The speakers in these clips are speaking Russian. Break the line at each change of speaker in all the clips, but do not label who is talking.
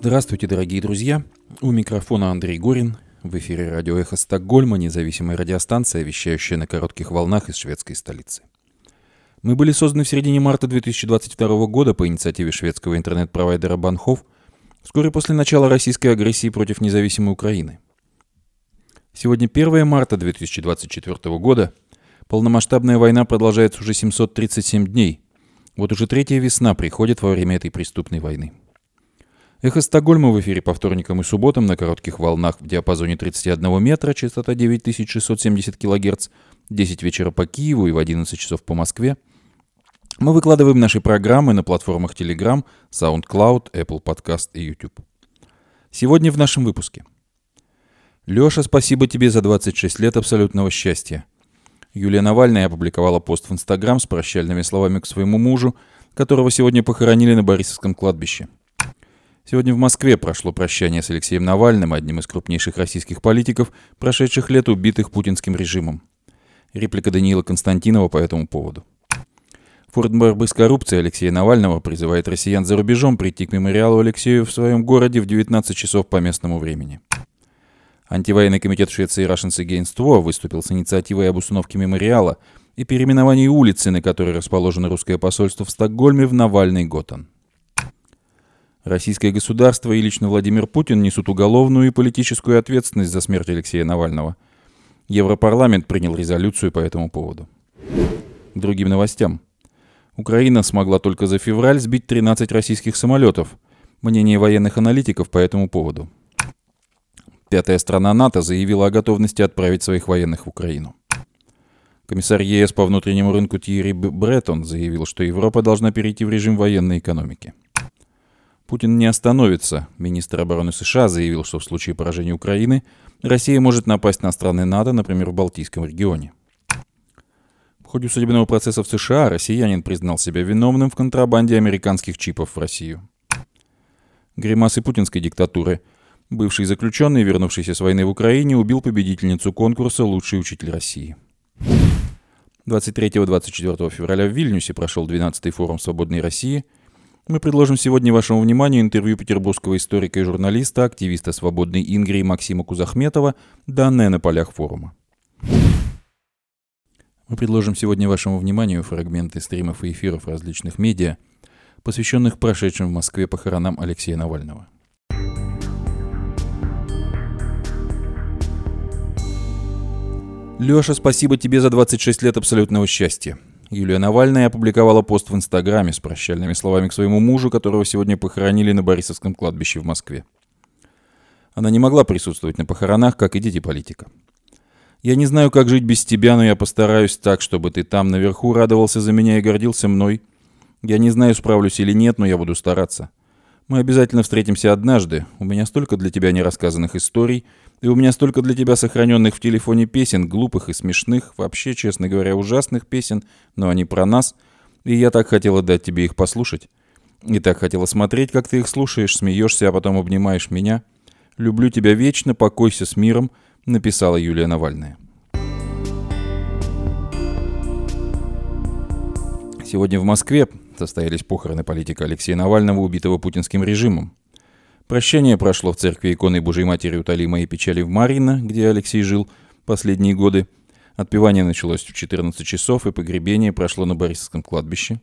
Здравствуйте, дорогие друзья. У микрофона Андрей Горин. В эфире радио «Эхо Стокгольма», независимая радиостанция, вещающая на коротких волнах из шведской столицы. Мы были созданы в середине марта 2022 года по инициативе шведского интернет-провайдера Банхов, вскоре после начала российской агрессии против независимой Украины. Сегодня 1 марта 2024 года. Полномасштабная война продолжается уже 737 дней. Вот уже третья весна приходит во время этой преступной войны. Эхо Стокгольма в эфире по вторникам и субботам на коротких волнах в диапазоне 31 метра, частота 9670 кГц, 10 вечера по Киеву и в 11 часов по Москве. Мы выкладываем наши программы на платформах Telegram, SoundCloud, Apple Podcast и YouTube. Сегодня в нашем выпуске. Леша, спасибо тебе за 26 лет абсолютного счастья. Юлия Навальная опубликовала пост в Инстаграм с прощальными словами к своему мужу, которого сегодня похоронили на Борисовском кладбище – Сегодня в Москве прошло прощание с Алексеем Навальным, одним из крупнейших российских политиков, прошедших лет убитых путинским режимом. Реплика Даниила Константинова по этому поводу. Форум борьбы с коррупцией Алексея Навального призывает россиян за рубежом прийти к мемориалу Алексею в своем городе в 19 часов по местному времени. Антивоенный комитет Швеции Russians Against War выступил с инициативой об установке мемориала и переименовании улицы, на которой расположено русское посольство в Стокгольме, в Навальный Готан. Российское государство и лично Владимир Путин несут уголовную и политическую ответственность за смерть Алексея Навального. Европарламент принял резолюцию по этому поводу. К другим новостям. Украина смогла только за февраль сбить 13 российских самолетов. Мнение военных аналитиков по этому поводу. Пятая страна НАТО заявила о готовности отправить своих военных в Украину. Комиссар ЕС по внутреннему рынку Тьерри Бреттон заявил, что Европа должна перейти в режим военной экономики. Путин не остановится. Министр обороны США заявил, что в случае поражения Украины Россия может напасть на страны НАТО, например, в Балтийском регионе. В ходе судебного процесса в США россиянин признал себя виновным в контрабанде американских чипов в Россию. Гримасы путинской диктатуры. Бывший заключенный, вернувшийся с войны в Украине, убил победительницу конкурса «Лучший учитель России». 23-24 февраля в Вильнюсе прошел 12-й форум «Свободной России», мы предложим сегодня вашему вниманию интервью петербургского историка и журналиста, активиста свободной Ингрии Максима Кузахметова, данное на полях форума. Мы предложим сегодня вашему вниманию фрагменты стримов и эфиров различных медиа, посвященных прошедшим в Москве похоронам Алексея Навального. Леша, спасибо тебе за 26 лет абсолютного счастья. Юлия Навальная опубликовала пост в Инстаграме с прощальными словами к своему мужу, которого сегодня похоронили на Борисовском кладбище в Москве. Она не могла присутствовать на похоронах, как и дети политика. «Я не знаю, как жить без тебя, но я постараюсь так, чтобы ты там наверху радовался за меня и гордился мной. Я не знаю, справлюсь или нет, но я буду стараться. Мы обязательно встретимся однажды. У меня столько для тебя нерассказанных историй, и у меня столько для тебя сохраненных в телефоне песен, глупых и смешных, вообще, честно говоря, ужасных песен, но они про нас, и я так хотела дать тебе их послушать. И так хотела смотреть, как ты их слушаешь, смеешься, а потом обнимаешь меня. Люблю тебя вечно, покойся с миром, написала Юлия Навальная. Сегодня в Москве состоялись похороны политика Алексея Навального, убитого путинским режимом. Прощание прошло в церкви иконы Божьей Матери «Утоли моей печали» в Марино, где Алексей жил последние годы. Отпевание началось в 14 часов, и погребение прошло на Борисовском кладбище.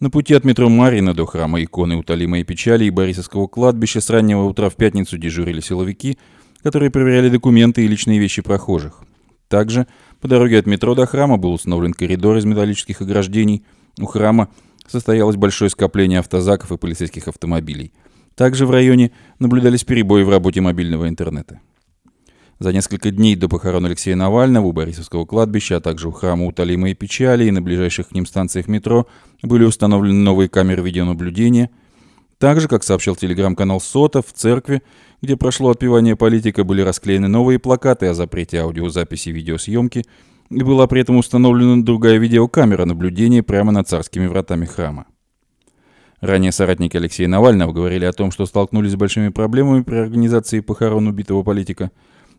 На пути от метро Марина до храма иконы «Утоли моей печали» и Борисовского кладбища с раннего утра в пятницу дежурили силовики, которые проверяли документы и личные вещи прохожих. Также по дороге от метро до храма был установлен коридор из металлических ограждений. У храма состоялось большое скопление автозаков и полицейских автомобилей. Также в районе наблюдались перебои в работе мобильного интернета. За несколько дней до похорон Алексея Навального у Борисовского кладбища, а также у храма Уталима и Печали и на ближайших к ним станциях метро были установлены новые камеры видеонаблюдения. Также, как сообщил телеграм-канал Сота, в церкви, где прошло отпевание политика, были расклеены новые плакаты о запрете аудиозаписи и видеосъемки – и была при этом установлена другая видеокамера наблюдения прямо над царскими вратами храма. Ранее соратники Алексея Навального говорили о том, что столкнулись с большими проблемами при организации похорон убитого политика.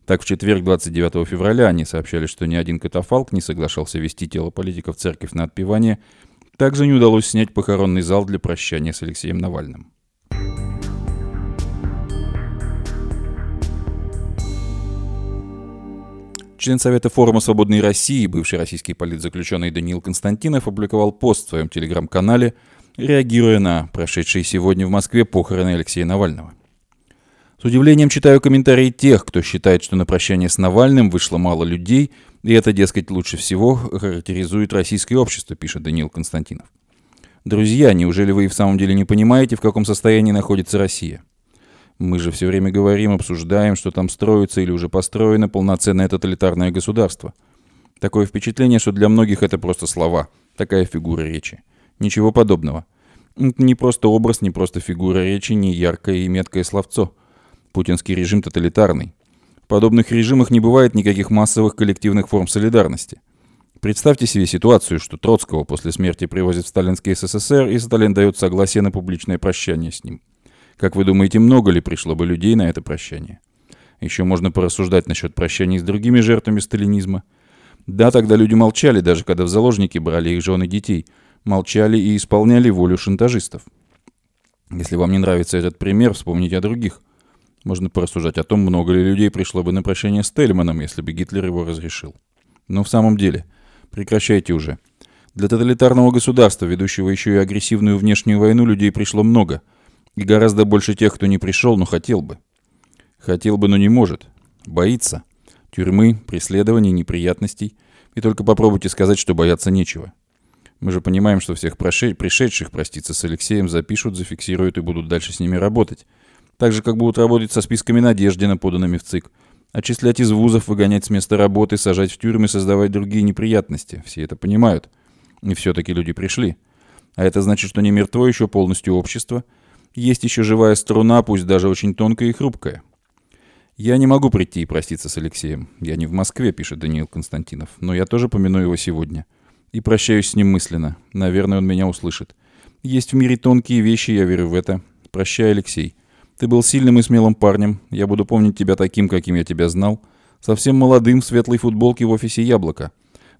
Так, в четверг, 29 февраля, они сообщали, что ни один катафалк не соглашался вести тело политика в церковь на отпевание. Также не удалось снять похоронный зал для прощания с Алексеем Навальным. Член Совета форума «Свободной России», бывший российский политзаключенный Даниил Константинов, опубликовал пост в своем телеграм-канале – реагируя на прошедшие сегодня в Москве похороны Алексея Навального. С удивлением читаю комментарии тех, кто считает, что на прощание с Навальным вышло мало людей, и это, дескать, лучше всего характеризует российское общество, пишет Даниил Константинов. Друзья, неужели вы и в самом деле не понимаете, в каком состоянии находится Россия? Мы же все время говорим, обсуждаем, что там строится или уже построено полноценное тоталитарное государство. Такое впечатление, что для многих это просто слова, такая фигура речи. Ничего подобного. Не просто образ, не просто фигура речи, не яркое и меткое словцо. Путинский режим тоталитарный. В подобных режимах не бывает никаких массовых коллективных форм солидарности. Представьте себе ситуацию, что Троцкого после смерти привозят в Сталинский СССР, и Сталин дает согласие на публичное прощание с ним – как вы думаете, много ли пришло бы людей на это прощание? Еще можно порассуждать насчет прощаний с другими жертвами сталинизма. Да, тогда люди молчали, даже когда в заложники брали их жены и детей. Молчали и исполняли волю шантажистов. Если вам не нравится этот пример, вспомните о других. Можно порассуждать о том, много ли людей пришло бы на прощание с Тельманом, если бы Гитлер его разрешил. Но в самом деле, прекращайте уже. Для тоталитарного государства, ведущего еще и агрессивную внешнюю войну, людей пришло много – и гораздо больше тех, кто не пришел, но хотел бы. Хотел бы, но не может. Боится. Тюрьмы, преследований, неприятностей. И только попробуйте сказать, что бояться нечего. Мы же понимаем, что всех пришедших проститься с Алексеем запишут, зафиксируют и будут дальше с ними работать. Так же, как будут работать со списками Надеждина, поданными в ЦИК. Отчислять из вузов, выгонять с места работы, сажать в тюрьмы, создавать другие неприятности. Все это понимают. И все-таки люди пришли. А это значит, что не мертво еще полностью общество – есть еще живая струна, пусть даже очень тонкая и хрупкая. Я не могу прийти и проститься с Алексеем. Я не в Москве, пишет Даниил Константинов, но я тоже помяну его сегодня. И прощаюсь с ним мысленно. Наверное, он меня услышит. Есть в мире тонкие вещи, я верю в это. Прощай, Алексей. Ты был сильным и смелым парнем. Я буду помнить тебя таким, каким я тебя знал. Совсем молодым в светлой футболке в офисе «Яблоко».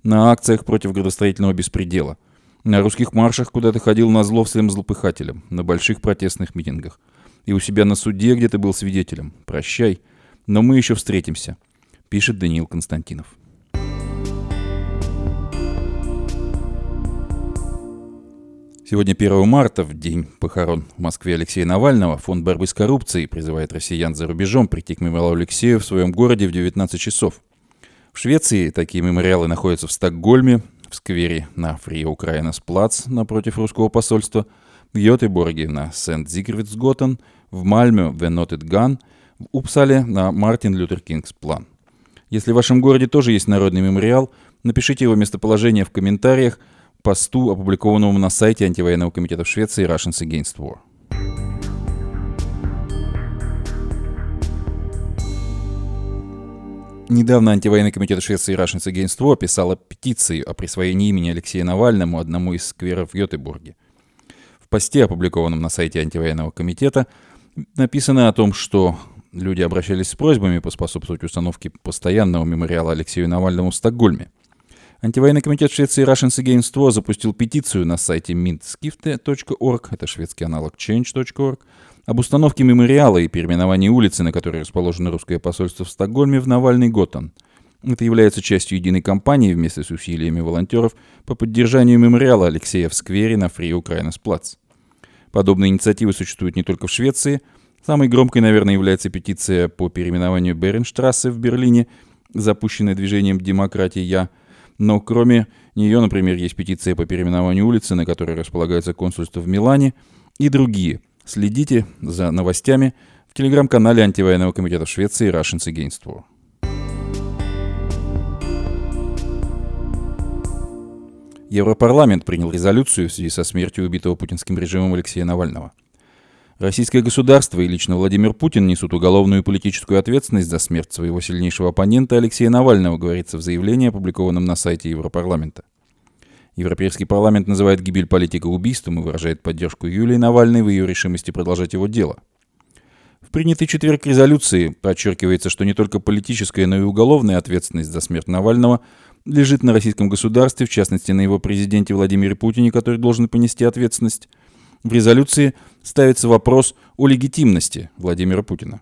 На акциях против градостроительного беспредела – на русских маршах куда ты ходил на зло всем злопыхателям, на больших протестных митингах. И у себя на суде, где ты был свидетелем. Прощай, но мы еще встретимся, пишет Даниил Константинов. Сегодня 1 марта, в день похорон в Москве Алексея Навального, Фонд борьбы с коррупцией призывает россиян за рубежом прийти к мемориалу Алексею в своем городе в 19 часов. В Швеции такие мемориалы находятся в Стокгольме, в сквере на Фри Украинас Плац напротив русского посольства, в Йотеборге на Сент-Зигрвитсготен, в Мальме в Венотед Ган, в Упсале на Мартин Лютер Кингс План. Если в вашем городе тоже есть народный мемориал, напишите его местоположение в комментариях посту, опубликованному на сайте антивоенного комитета в Швеции Russians Against War. Недавно антивоенный комитет Швеции Russians Against War писала петицию о присвоении имени Алексея Навальному одному из скверов в Йотебурге. В посте, опубликованном на сайте антивоенного комитета, написано о том, что люди обращались с просьбами поспособствовать установке постоянного мемориала Алексею Навальному в Стокгольме. Антивоенный комитет Швеции Russians Against War запустил петицию на сайте mintskifte.org, это шведский аналог change.org, об установке мемориала и переименовании улицы, на которой расположено русское посольство в Стокгольме, в Навальный Готан. Это является частью единой кампании вместе с усилиями волонтеров по поддержанию мемориала Алексея в сквере на Фри Украинас Плац. Подобные инициативы существуют не только в Швеции. Самой громкой, наверное, является петиция по переименованию Беренштрассе в Берлине, запущенная движением «Демократия Я». Но кроме нее, например, есть петиция по переименованию улицы, на которой располагается консульство в Милане, и другие – Следите за новостями в телеграм-канале антивоенного комитета Швеции Russians Against War. Европарламент принял резолюцию в связи со смертью убитого путинским режимом Алексея Навального. Российское государство и лично Владимир Путин несут уголовную и политическую ответственность за смерть своего сильнейшего оппонента Алексея Навального, говорится в заявлении, опубликованном на сайте Европарламента. Европейский парламент называет гибель политика убийством и выражает поддержку Юлии Навальной в ее решимости продолжать его дело. В принятой четверг резолюции подчеркивается, что не только политическая, но и уголовная ответственность за смерть Навального лежит на российском государстве, в частности на его президенте Владимире Путине, который должен понести ответственность. В резолюции ставится вопрос о легитимности Владимира Путина.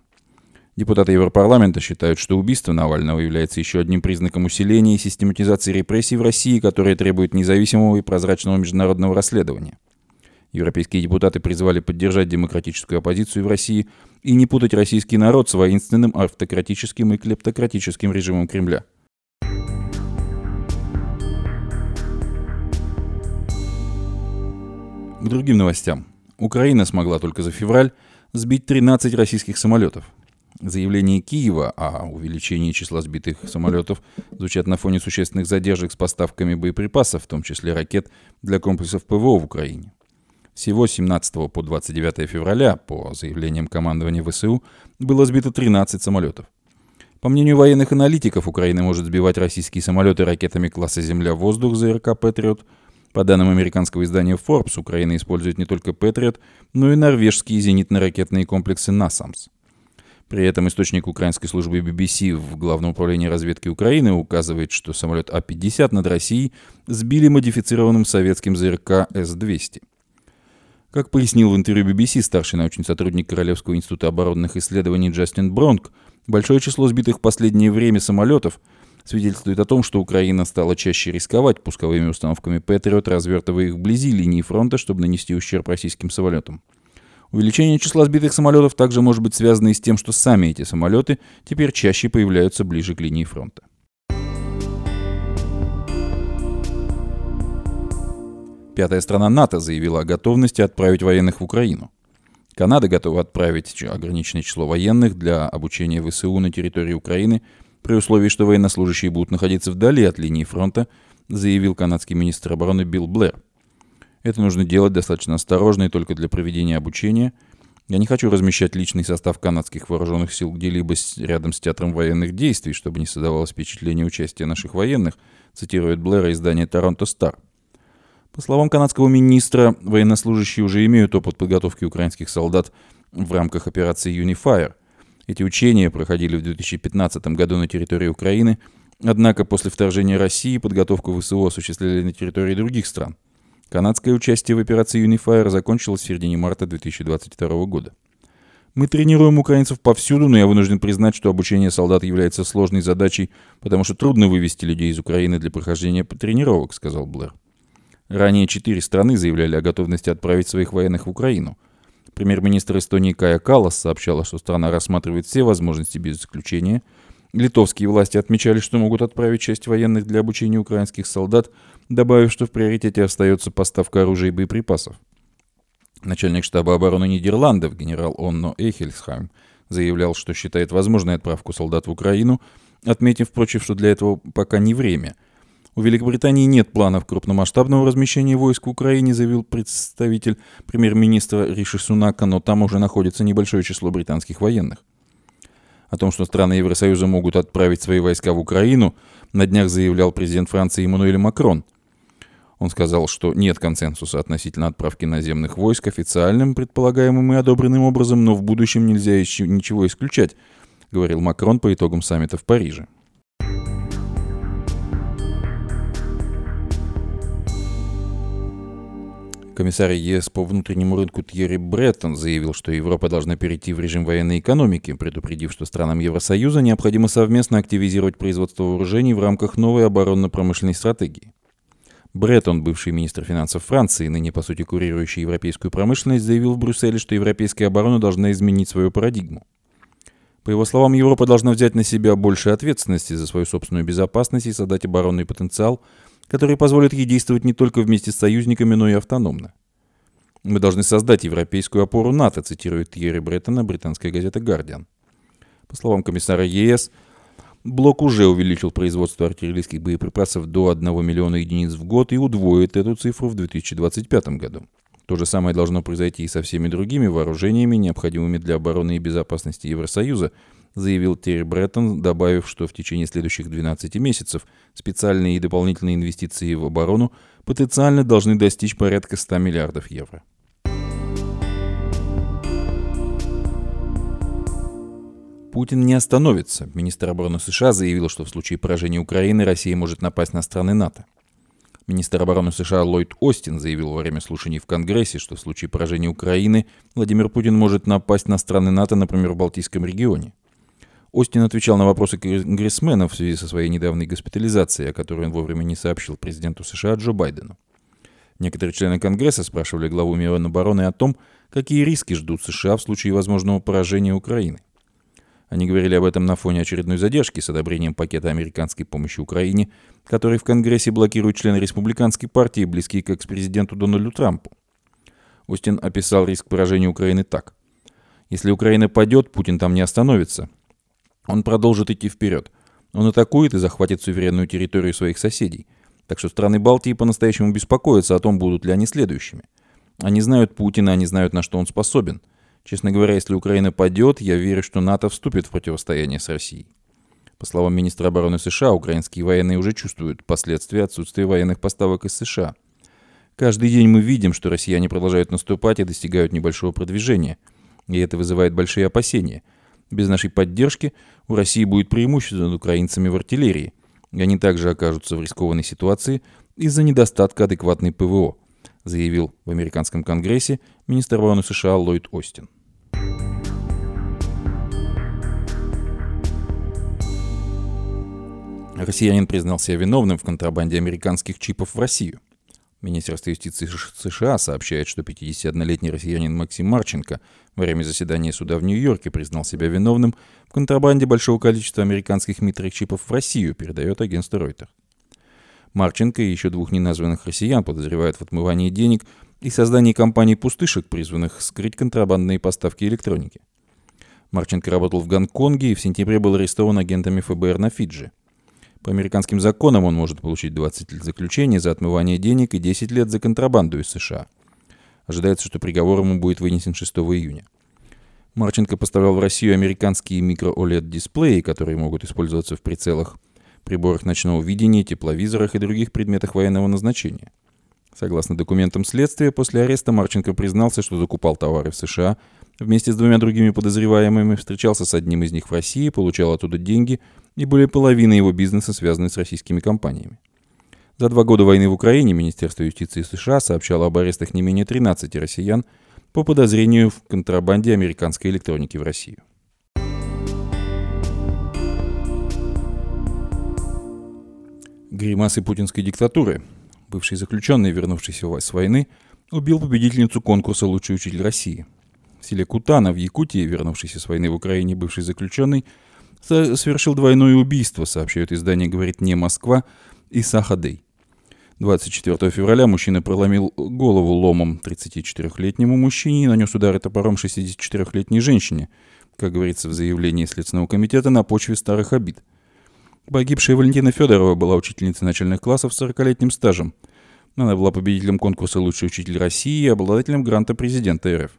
Депутаты Европарламента считают, что убийство Навального является еще одним признаком усиления и систематизации репрессий в России, которые требуют независимого и прозрачного международного расследования. Европейские депутаты призвали поддержать демократическую оппозицию в России и не путать российский народ с воинственным, автократическим и клептократическим режимом Кремля. К другим новостям. Украина смогла только за февраль сбить 13 российских самолетов. Заявления Киева о увеличении числа сбитых самолетов звучат на фоне существенных задержек с поставками боеприпасов, в том числе ракет для комплексов ПВО в Украине. Всего с 17 по 29 февраля, по заявлениям командования ВСУ, было сбито 13 самолетов. По мнению военных аналитиков, Украина может сбивать российские самолеты ракетами класса «Земля-воздух» ЗРК «Патриот». По данным американского издания Forbes, Украина использует не только «Патриот», но и норвежские зенитно-ракетные комплексы «Насамс». При этом источник украинской службы BBC в Главном управлении разведки Украины указывает, что самолет А-50 над Россией сбили модифицированным советским ЗРК С-200. Как пояснил в интервью BBC старший научный сотрудник Королевского института оборонных исследований Джастин Бронк, большое число сбитых в последнее время самолетов свидетельствует о том, что Украина стала чаще рисковать пусковыми установками Патриот, развертывая их вблизи линии фронта, чтобы нанести ущерб российским самолетам. Увеличение числа сбитых самолетов также может быть связано и с тем, что сами эти самолеты теперь чаще появляются ближе к линии фронта. Пятая страна НАТО заявила о готовности отправить военных в Украину. Канада готова отправить ограниченное число военных для обучения ВСУ на территории Украины при условии, что военнослужащие будут находиться вдали от линии фронта, заявил канадский министр обороны Билл Блэр. Это нужно делать достаточно осторожно и только для проведения обучения. Я не хочу размещать личный состав канадских вооруженных сил где-либо рядом с театром военных действий, чтобы не создавалось впечатление участия наших военных, цитирует Блэра издание «Торонто Стар». По словам канадского министра, военнослужащие уже имеют опыт подготовки украинских солдат в рамках операции Unifier. Эти учения проходили в 2015 году на территории Украины, однако после вторжения России подготовку ВСУ осуществляли на территории других стран. Канадское участие в операции Unifier закончилось в середине марта 2022 года. Мы тренируем украинцев повсюду, но я вынужден признать, что обучение солдат является сложной задачей, потому что трудно вывести людей из Украины для прохождения тренировок, сказал Блэр. Ранее четыре страны заявляли о готовности отправить своих военных в Украину. Премьер-министр Эстонии Кая Калас сообщала, что страна рассматривает все возможности без исключения. Литовские власти отмечали, что могут отправить часть военных для обучения украинских солдат, добавив, что в приоритете остается поставка оружия и боеприпасов. Начальник штаба обороны Нидерландов генерал Онно Эхельсхайм заявлял, что считает возможной отправку солдат в Украину, отметив, впрочем, что для этого пока не время – у Великобритании нет планов крупномасштабного размещения войск в Украине, заявил представитель премьер-министра Риши Сунака, но там уже находится небольшое число британских военных. О том, что страны Евросоюза могут отправить свои войска в Украину, на днях заявлял президент Франции Эммануэль Макрон. Он сказал, что нет консенсуса относительно отправки наземных войск официальным, предполагаемым и одобренным образом, но в будущем нельзя ничего исключать, говорил Макрон по итогам саммита в Париже. Комиссар ЕС по внутреннему рынку Тьерри Бреттон заявил, что Европа должна перейти в режим военной экономики, предупредив, что странам Евросоюза необходимо совместно активизировать производство вооружений в рамках новой оборонно-промышленной стратегии. Бреттон, бывший министр финансов Франции, ныне по сути курирующий европейскую промышленность, заявил в Брюсселе, что европейская оборона должна изменить свою парадигму. По его словам, Европа должна взять на себя больше ответственности за свою собственную безопасность и создать оборонный потенциал – который позволит ей действовать не только вместе с союзниками, но и автономно. Мы должны создать европейскую опору НАТО, цитирует Тьерри Бреттона британская газета «Гардиан». По словам комиссара ЕС, Блок уже увеличил производство артиллерийских боеприпасов до 1 миллиона единиц в год и удвоит эту цифру в 2025 году. То же самое должно произойти и со всеми другими вооружениями, необходимыми для обороны и безопасности Евросоюза, заявил Терри Бреттон, добавив, что в течение следующих 12 месяцев специальные и дополнительные инвестиции в оборону потенциально должны достичь порядка 100 миллиардов евро. Путин не остановится. Министр обороны США заявил, что в случае поражения Украины Россия может напасть на страны НАТО. Министр обороны США Ллойд Остин заявил во время слушаний в Конгрессе, что в случае поражения Украины Владимир Путин может напасть на страны НАТО, например, в Балтийском регионе. Остин отвечал на вопросы конгрессменов в связи со своей недавней госпитализацией, о которой он вовремя не сообщил президенту США Джо Байдену. Некоторые члены Конгресса спрашивали главу Минобороны о том, какие риски ждут США в случае возможного поражения Украины. Они говорили об этом на фоне очередной задержки с одобрением пакета американской помощи Украине, который в Конгрессе блокируют члены республиканской партии, близкие к экс-президенту Дональду Трампу. Остин описал риск поражения Украины так. Если Украина падет, Путин там не остановится. Он продолжит идти вперед. Он атакует и захватит суверенную территорию своих соседей. Так что страны Балтии по-настоящему беспокоятся о том, будут ли они следующими. Они знают Путина, они знают, на что он способен. Честно говоря, если Украина падет, я верю, что НАТО вступит в противостояние с Россией. По словам министра обороны США, украинские военные уже чувствуют последствия отсутствия военных поставок из США. Каждый день мы видим, что россияне продолжают наступать и достигают небольшого продвижения. И это вызывает большие опасения – без нашей поддержки у России будет преимущество над украинцами в артиллерии, и они также окажутся в рискованной ситуации из-за недостатка адекватной ПВО, заявил в американском конгрессе министр обороны США Ллойд Остин. Россиянин признал себя виновным в контрабанде американских чипов в Россию. Министерство юстиции США сообщает, что 51-летний россиянин Максим Марченко во время заседания суда в Нью-Йорке признал себя виновным в контрабанде большого количества американских митрочипов в Россию, передает агентство Reuters. Марченко и еще двух неназванных россиян подозревают в отмывании денег и создании компаний пустышек, призванных скрыть контрабандные поставки электроники. Марченко работал в Гонконге и в сентябре был арестован агентами ФБР на Фиджи – по американским законам он может получить 20 лет заключения за отмывание денег и 10 лет за контрабанду из США. Ожидается, что приговор ему будет вынесен 6 июня. Марченко поставлял в Россию американские микро-OLED-дисплеи, которые могут использоваться в прицелах, приборах ночного видения, тепловизорах и других предметах военного назначения. Согласно документам следствия, после ареста Марченко признался, что закупал товары в США, вместе с двумя другими подозреваемыми встречался с одним из них в России, получал оттуда деньги – и более половины его бизнеса связаны с российскими компаниями. За два года войны в Украине Министерство юстиции США сообщало об арестах не менее 13 россиян по подозрению в контрабанде американской электроники в Россию. Гримасы путинской диктатуры. Бывший заключенный, вернувшийся с войны, убил победительницу конкурса «Лучший учитель России». В селе Кутана в Якутии, вернувшийся с войны в Украине бывший заключенный, совершил двойное убийство, сообщают издание «Говорит не Москва» и «Сахадей». 24 февраля мужчина проломил голову ломом 34-летнему мужчине и нанес удары топором 64-летней женщине, как говорится в заявлении Следственного комитета, на почве старых обид. Погибшая Валентина Федорова была учительницей начальных классов с 40-летним стажем. Она была победителем конкурса «Лучший учитель России» и обладателем гранта президента РФ.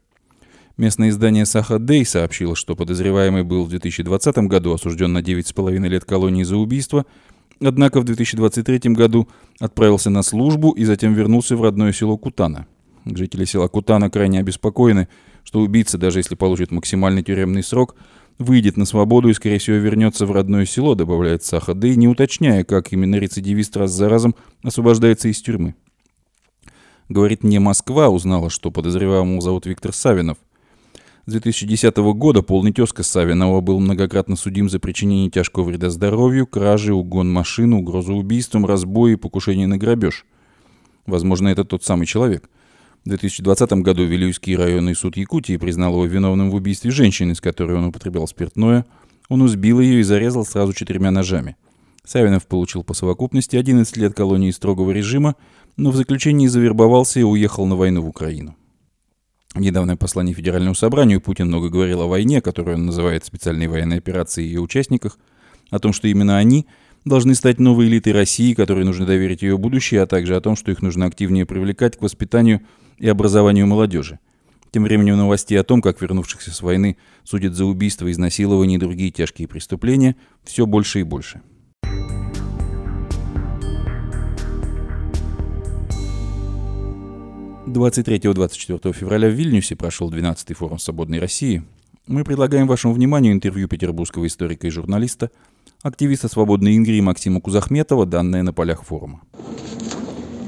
Местное издание «Саха Дэй» сообщило, что подозреваемый был в 2020 году осужден на 9,5 лет колонии за убийство, однако в 2023 году отправился на службу и затем вернулся в родное село Кутана. Жители села Кутана крайне обеспокоены, что убийца, даже если получит максимальный тюремный срок, выйдет на свободу и, скорее всего, вернется в родное село, добавляет Саха Дэй, не уточняя, как именно рецидивист раз за разом освобождается из тюрьмы. Говорит, не Москва узнала, что подозреваемого зовут Виктор Савинов, с 2010 года полный тезка Савинова был многократно судим за причинение тяжкого вреда здоровью, кражи, угон машины, угрозу убийством, разбой и покушение на грабеж. Возможно, это тот самый человек. В 2020 году Вилюйский районный суд Якутии признал его виновным в убийстве женщины, с которой он употреблял спиртное. Он избил ее и зарезал сразу четырьмя ножами. Савинов получил по совокупности 11 лет колонии строгого режима, но в заключении завербовался и уехал на войну в Украину. Недавнее послание Федеральному собранию Путин много говорил о войне, которую он называет специальной военной операцией и ее участниках, о том, что именно они должны стать новой элитой России, которой нужно доверить ее будущее, а также о том, что их нужно активнее привлекать к воспитанию и образованию молодежи. Тем временем новости о том, как вернувшихся с войны судят за убийство, изнасилование и другие тяжкие преступления, все больше и больше. 23-24 февраля в Вильнюсе прошел 12-й форум «Свободной России». Мы предлагаем вашему вниманию интервью петербургского историка и журналиста, активиста «Свободной Ингрии» Максима Кузахметова, данное на полях форума.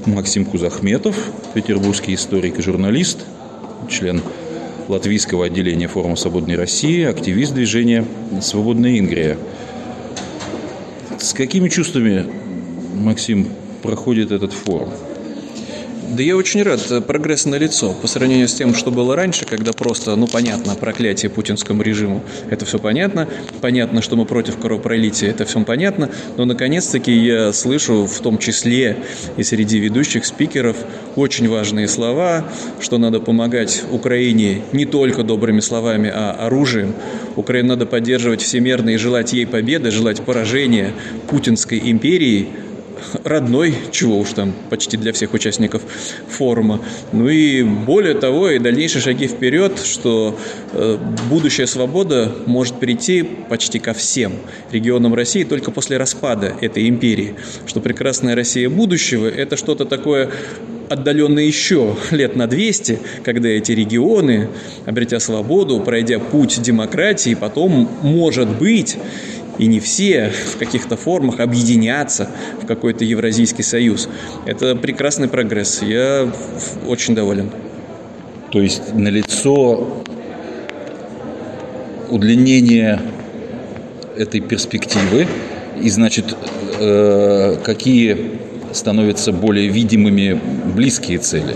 Максим Кузахметов, петербургский историк и журналист, член латвийского отделения форума «Свободной России», активист движения «Свободная Ингрия». С какими чувствами, Максим, проходит этот форум?
Да я очень рад. Прогресс на лицо по сравнению с тем, что было раньше, когда просто, ну, понятно, проклятие путинскому режиму, это все понятно. Понятно, что мы против кровопролития, это все понятно. Но, наконец-таки, я слышу в том числе и среди ведущих спикеров очень важные слова, что надо помогать Украине не только добрыми словами, а оружием. Украину надо поддерживать всемерно и желать ей победы, желать поражения путинской империи – родной, чего уж там, почти для всех участников форума. Ну и более того, и дальнейшие шаги вперед, что э, будущая свобода может прийти почти ко всем регионам России только после распада этой империи. Что прекрасная Россия будущего – это что-то такое отдаленно еще лет на 200, когда эти регионы, обретя свободу, пройдя путь демократии, потом, может быть, и не все в каких-то формах объединятся в какой-то Евразийский союз. Это прекрасный прогресс. Я очень доволен.
То есть налицо удлинение этой перспективы, и значит, э, какие становятся более видимыми близкие цели?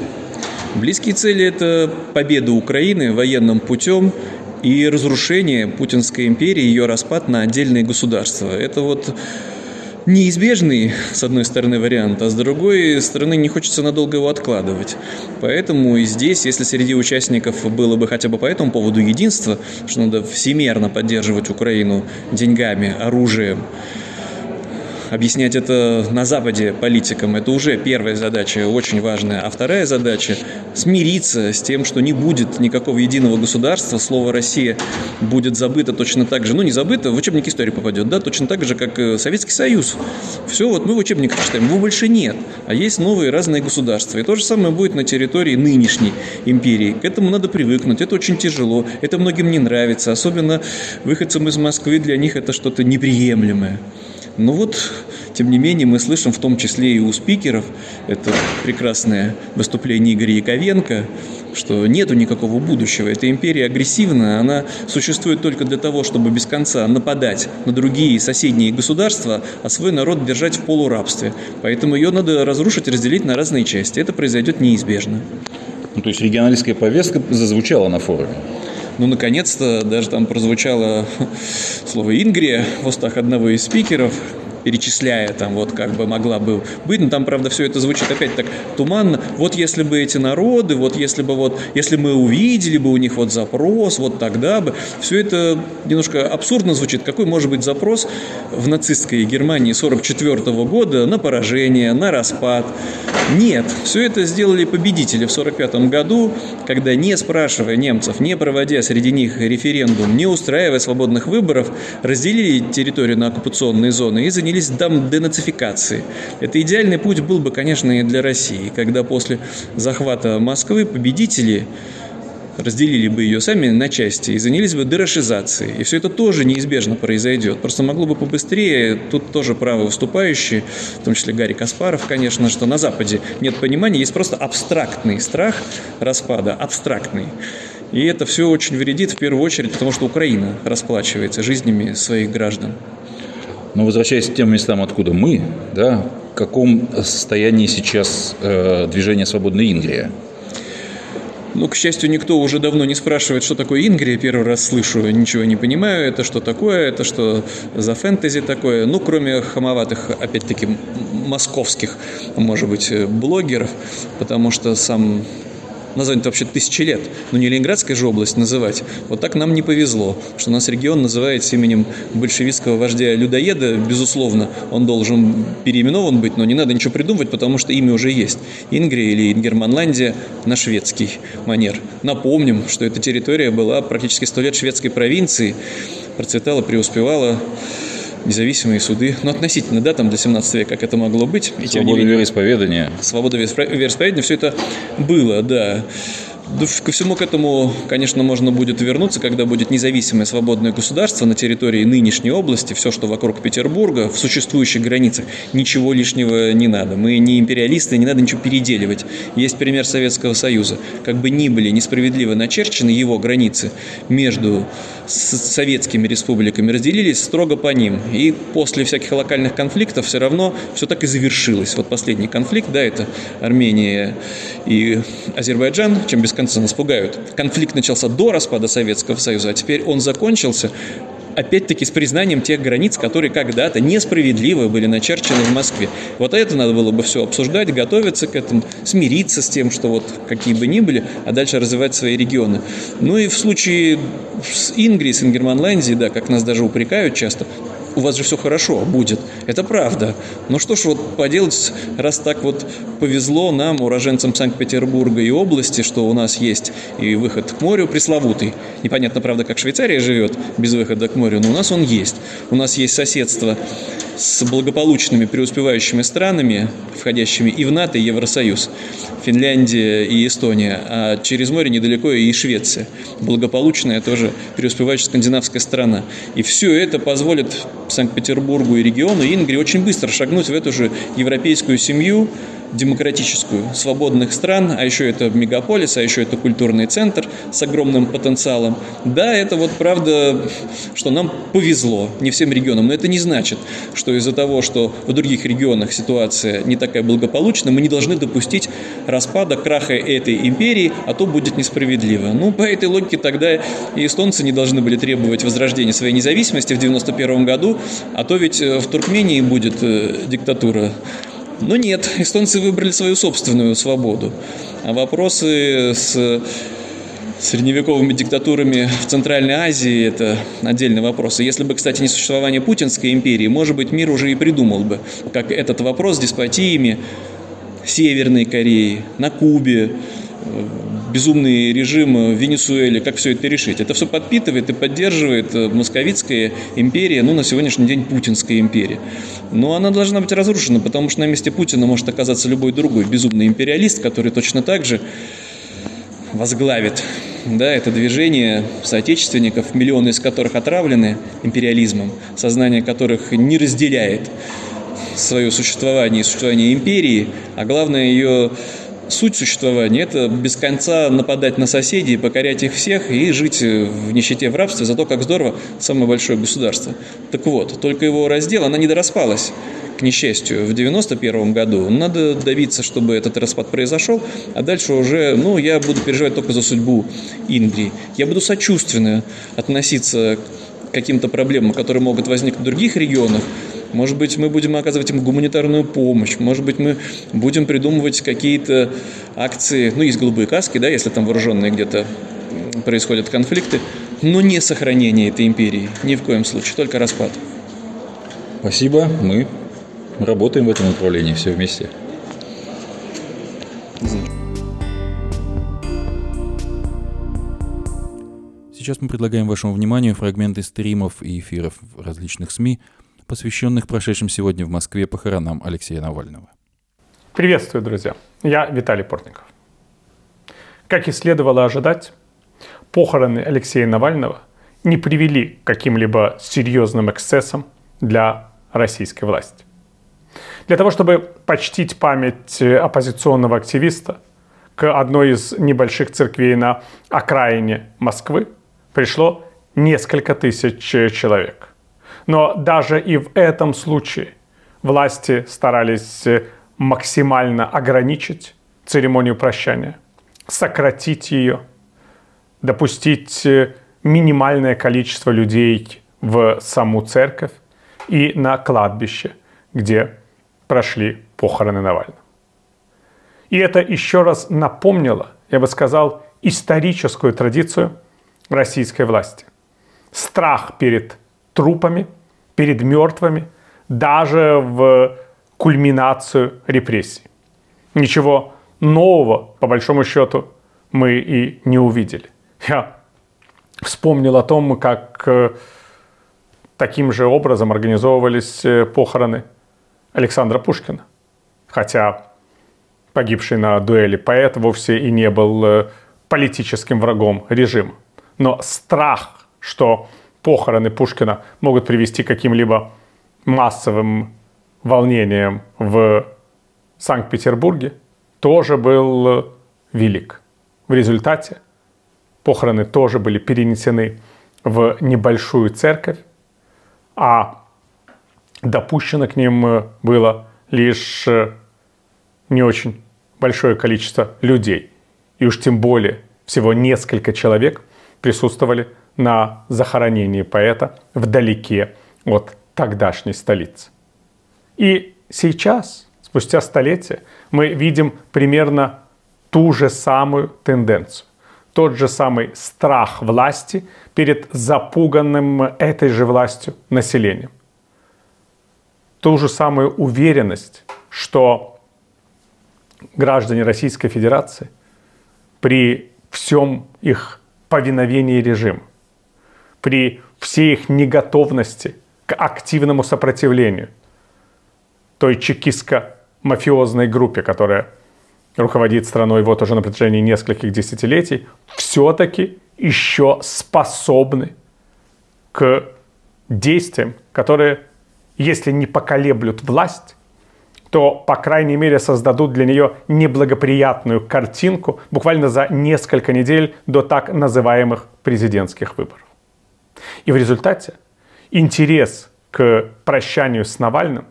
Близкие цели – это победа Украины военным путем и разрушение Путинской империи, ее распад на отдельные государства. Это вот неизбежный, с одной стороны, вариант, а с другой стороны, не хочется надолго его откладывать. Поэтому и здесь, если среди участников было бы хотя бы по этому поводу единство, что надо всемерно поддерживать Украину деньгами, оружием, объяснять это на Западе политикам, это уже первая задача, очень важная. А вторая задача – смириться с тем, что не будет никакого единого государства, слово «Россия» будет забыто точно так же, ну не забыто, в учебник истории попадет, да, точно так же, как э, Советский Союз. Все, вот мы в учебниках читаем, его больше нет, а есть новые разные государства. И то же самое будет на территории нынешней империи. К этому надо привыкнуть, это очень тяжело, это многим не нравится, особенно выходцам из Москвы, для них это что-то неприемлемое. Но вот, тем не менее, мы слышим в том числе и у спикеров, это прекрасное выступление Игоря Яковенко, что нету никакого будущего. Эта империя агрессивная, она существует только для того, чтобы без конца нападать на другие соседние государства, а свой народ держать в полурабстве. Поэтому ее надо разрушить, разделить на разные части. Это произойдет неизбежно.
Ну, то есть регионалистская повестка зазвучала на форуме?
Ну, наконец-то даже там прозвучало слово «Ингрия» в устах одного из спикеров, перечисляя там вот как бы могла бы быть, но там, правда, все это звучит опять так туманно. Вот если бы эти народы, вот если бы вот, если мы увидели бы у них вот запрос, вот тогда бы, все это немножко абсурдно звучит. Какой может быть запрос в нацистской Германии 44 года на поражение, на распад? Нет, все это сделали победители в 45 году, когда не спрашивая немцев, не проводя среди них референдум, не устраивая свободных выборов, разделили территорию на оккупационные зоны и занялись к денацификации. Это идеальный путь был бы, конечно, и для России, когда после захвата Москвы победители разделили бы ее сами на части и занялись бы дерошизацией. И все это тоже неизбежно произойдет. Просто могло бы побыстрее. Тут тоже правы выступающие, в том числе Гарри Каспаров, конечно, что на Западе нет понимания, есть просто абстрактный страх распада, абстрактный. И это все очень вредит в первую очередь, потому что Украина расплачивается жизнями своих граждан.
Но возвращаясь к тем местам, откуда мы, да, в каком состоянии сейчас э, движение «Свободная Ингрия»?
Ну, к счастью, никто уже давно не спрашивает, что такое Ингрия. Первый раз слышу, ничего не понимаю. Это что такое, это что за фэнтези такое. Ну, кроме хамоватых, опять-таки, московских, может быть, блогеров, потому что сам название вообще тысячи лет, но не Ленинградская же область называть. Вот так нам не повезло, что нас регион называется именем большевистского вождя-людоеда, безусловно, он должен переименован быть, но не надо ничего придумывать, потому что имя уже есть. Ингрия или Ингерманландия на шведский манер. Напомним, что эта территория была практически сто лет шведской провинции, процветала, преуспевала независимые суды, ну, относительно, да, там до 17 века, как это могло быть.
И, Свобода менее, вероисповедания.
Свобода вероисповедания, все это было, да. Ко всему к этому, конечно, можно будет вернуться, когда будет независимое свободное государство на территории нынешней области, все, что вокруг Петербурга, в существующих границах, ничего лишнего не надо. Мы не империалисты, не надо ничего переделивать. Есть пример Советского Союза. Как бы ни были несправедливо начерчены его границы между советскими республиками, разделились строго по ним. И после всяких локальных конфликтов все равно все так и завершилось. Вот последний конфликт, да, это Армения и Азербайджан, чем без конца нас пугают. Конфликт начался до распада Советского Союза, а теперь он закончился опять-таки с признанием тех границ, которые когда-то несправедливо были начерчены в Москве. Вот это надо было бы все обсуждать, готовиться к этому, смириться с тем, что вот какие бы ни были, а дальше развивать свои регионы. Ну и в случае с Ингрией, с Ингерманландией, да, как нас даже упрекают часто, у вас же все хорошо будет. Это правда. Ну что ж вот поделать, раз так вот повезло нам, уроженцам Санкт-Петербурга и области, что у нас есть и выход к морю пресловутый. Непонятно, правда, как Швейцария живет без выхода к морю, но у нас он есть. У нас есть соседство с благополучными преуспевающими странами, входящими и в НАТО, и Евросоюз. Финляндия и Эстония, а через море недалеко и Швеция. Благополучная тоже преуспевающая скандинавская страна. И все это позволит Санкт-Петербургу и региону Ингри очень быстро шагнуть в эту же европейскую семью, демократическую, свободных стран, а еще это мегаполис, а еще это культурный центр с огромным потенциалом. Да, это вот правда, что нам повезло, не всем регионам, но это не значит, что из-за того, что в других регионах ситуация не такая благополучная, мы не должны допустить распада, краха этой империи, а то будет несправедливо. Ну, по этой логике тогда и эстонцы не должны были требовать возрождения своей независимости в 91 году, а то ведь в Туркмении будет э, диктатура но нет, эстонцы выбрали свою собственную свободу. А вопросы с средневековыми диктатурами в Центральной Азии – это отдельный вопрос. И если бы, кстати, не существование Путинской империи, может быть, мир уже и придумал бы, как этот вопрос с деспотиями Северной Кореи, на Кубе, безумный режим в Венесуэле, как все это решить. Это все подпитывает и поддерживает э, московитская империя, ну, на сегодняшний день Путинская империя. Но она должна быть разрушена, потому что на месте Путина может оказаться любой другой безумный империалист, который точно так же возглавит да, это движение соотечественников, миллионы из которых отравлены империализмом, сознание которых не разделяет свое существование и существование империи, а главное ее суть существования – это без конца нападать на соседей, покорять их всех и жить в нищете, в рабстве, зато как здорово самое большое государство. Так вот, только его раздел, она не дораспалась к несчастью, в 91 году. Надо добиться, чтобы этот распад произошел, а дальше уже, ну, я буду переживать только за судьбу Ингрии. Я буду сочувственно относиться к каким-то проблемам, которые могут возникнуть в других регионах, может быть, мы будем оказывать им гуманитарную помощь. Может быть, мы будем придумывать какие-то акции. Ну, есть голубые каски, да, если там вооруженные где-то происходят конфликты. Но не сохранение этой империи. Ни в коем случае. Только распад.
Спасибо. Мы работаем в этом направлении все вместе. Сейчас мы предлагаем вашему вниманию фрагменты стримов и эфиров различных СМИ – посвященных прошедшим сегодня в Москве похоронам Алексея Навального.
Приветствую, друзья. Я Виталий Портников. Как и следовало ожидать, похороны Алексея Навального не привели к каким-либо серьезным эксцессам для российской власти. Для того, чтобы почтить память оппозиционного активиста, к одной из небольших церквей на окраине Москвы пришло несколько тысяч человек – но даже и в этом случае власти старались э, максимально ограничить церемонию прощания, сократить ее, допустить э, минимальное количество людей в саму церковь и на кладбище, где прошли похороны Навального. И это еще раз напомнило, я бы сказал, историческую традицию российской власти. Страх перед трупами, перед мертвыми, даже в кульминацию репрессий. Ничего нового, по большому счету, мы и не увидели. Я вспомнил о том, как э, таким же образом организовывались э, похороны Александра Пушкина. Хотя погибший на дуэли поэт вовсе и не был э, политическим врагом режима. Но страх, что похороны Пушкина могут привести к каким-либо массовым волнениям в Санкт-Петербурге, тоже был велик. В результате похороны тоже были перенесены в небольшую церковь, а допущено к ним было лишь не очень большое количество людей. И уж тем более всего несколько человек присутствовали на захоронении поэта вдалеке от тогдашней столицы. И сейчас, спустя столетия, мы видим примерно ту же самую тенденцию. Тот же самый страх власти перед запуганным этой же властью населением. Ту же самую уверенность, что граждане Российской Федерации при всем их повиновении режиму, при всей их неготовности к активному сопротивлению той чекистско-мафиозной группе, которая руководит страной вот уже на протяжении нескольких десятилетий, все-таки еще способны к действиям, которые, если не поколеблют власть, то, по крайней мере, создадут для нее неблагоприятную картинку буквально за несколько недель до так называемых президентских выборов. И в результате интерес к прощанию с Навальным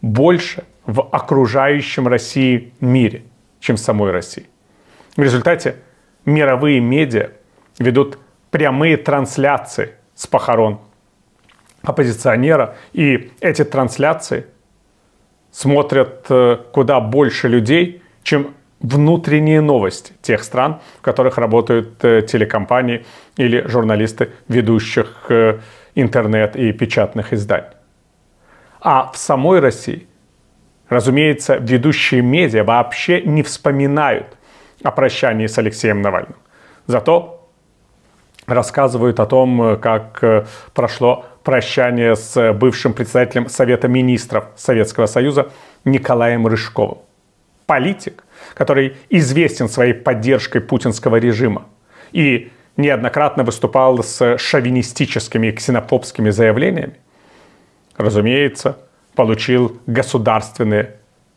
больше в окружающем России мире, чем в самой России. В результате мировые медиа ведут прямые трансляции с похорон оппозиционера, и эти трансляции смотрят э, куда больше людей, чем внутренние новости тех стран, в которых работают э, телекомпании или журналисты ведущих э, интернет и печатных изданий. А в самой России, разумеется, ведущие медиа вообще не вспоминают о прощании с Алексеем Навальным. Зато рассказывают о том, как прошло прощание с бывшим председателем Совета министров Советского Союза Николаем Рыжковым. Политик, который известен своей поддержкой путинского режима и неоднократно выступал с шовинистическими и ксенофобскими заявлениями, разумеется, получил государственные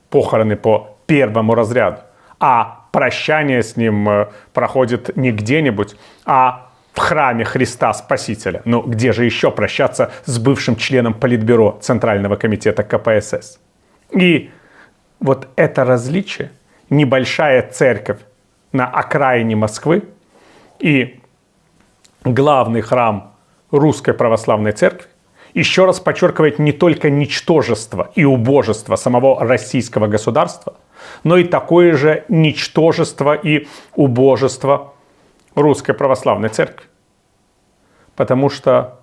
похороны по первому разряду. А прощание с ним э, проходит не где-нибудь, а в храме Христа Спасителя. Ну, где же еще прощаться с бывшим членом Политбюро Центрального комитета КПСС? И вот это различие, небольшая церковь на окраине Москвы и главный храм Русской Православной Церкви, еще раз подчеркивает не только ничтожество и убожество самого российского государства, но и такое же ничтожество и убожество Русской Православной Церкви. Потому что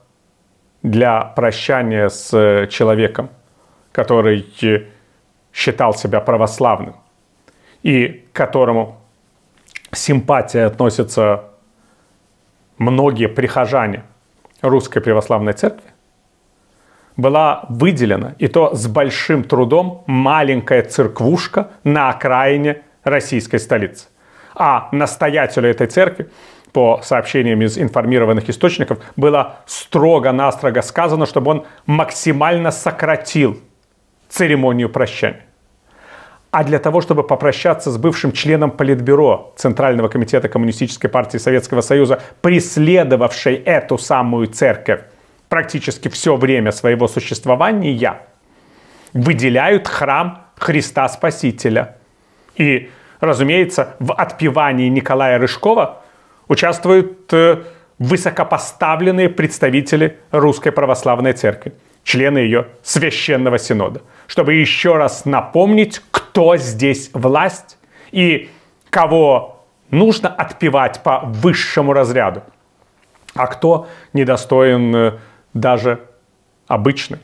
для прощания с человеком, который считал себя православным и к которому симпатия относятся многие прихожане Русской Православной Церкви, была выделена, и то с большим трудом, маленькая церквушка на окраине российской столицы. А настоятелю этой церкви, по сообщениям из информированных источников, было строго-настрого сказано, чтобы он максимально сократил церемонию прощания. А для того, чтобы попрощаться с бывшим членом Политбюро Центрального комитета Коммунистической партии Советского Союза, преследовавшей эту самую церковь практически все время своего существования, выделяют храм Христа Спасителя. И разумеется, в отпевании Николая Рыжкова участвуют э, высокопоставленные представители Русской Православной Церкви, члены ее священного синода, чтобы еще раз напомнить, кто здесь власть и кого нужно отпевать по высшему разряду, а кто недостоин э, даже обычной,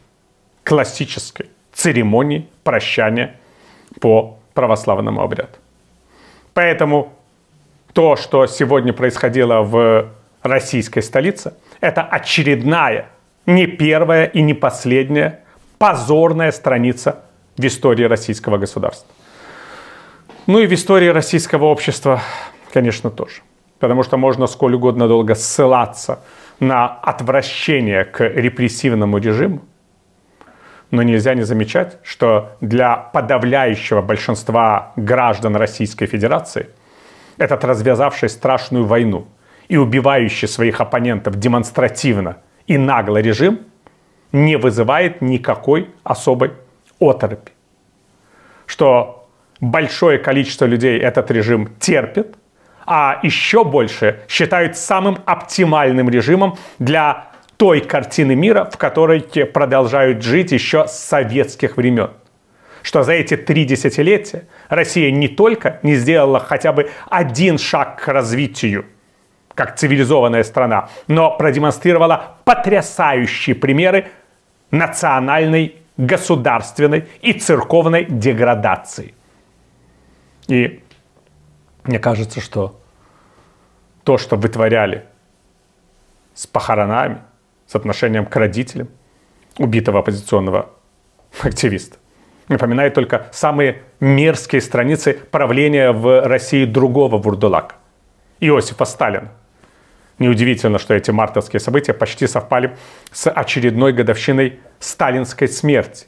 классической церемонии прощания по православному обряду. Поэтому то, что сегодня происходило в российской столице, это очередная, не первая и не последняя позорная страница в истории российского государства. Ну и в истории российского общества Конечно, тоже. Потому что можно сколь угодно долго ссылаться на отвращение к репрессивному режиму, но нельзя не замечать, что для подавляющего большинства граждан Российской Федерации этот развязавший страшную войну и убивающий своих оппонентов демонстративно и нагло режим не вызывает никакой особой оторопи. Что большое количество людей этот режим терпит, а еще больше считают самым оптимальным режимом для той картины мира, в которой продолжают жить еще с советских времен. Что за эти три десятилетия Россия не только не сделала хотя бы один шаг к развитию, как цивилизованная страна, но продемонстрировала потрясающие примеры национальной, государственной и церковной деградации. И мне кажется, что то, что вытворяли с похоронами, с отношением к родителям убитого оппозиционного активиста. Напоминает только самые мерзкие страницы правления в России другого вурдулака – Иосифа Сталина. Неудивительно, что эти мартовские события почти совпали с очередной годовщиной сталинской смерти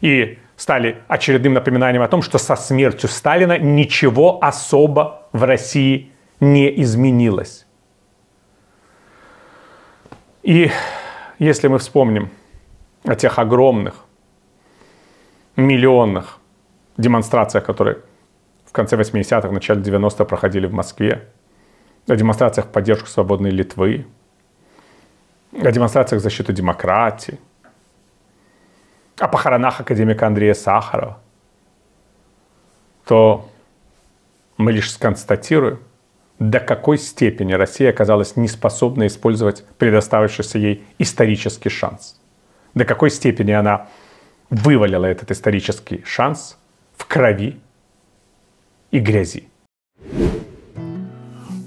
и стали очередным напоминанием о том, что со смертью Сталина ничего особо в России не изменилось. И если мы вспомним о тех огромных, миллионных демонстрациях, которые в конце 80-х, начале 90-х проходили в Москве, о демонстрациях в поддержку свободной Литвы, о демонстрациях в защиту демократии, о похоронах академика Андрея Сахарова, то мы лишь сконстатируем, до какой степени Россия оказалась неспособна использовать предоставившийся ей исторический шанс. До какой степени она вывалила этот исторический шанс в крови и грязи.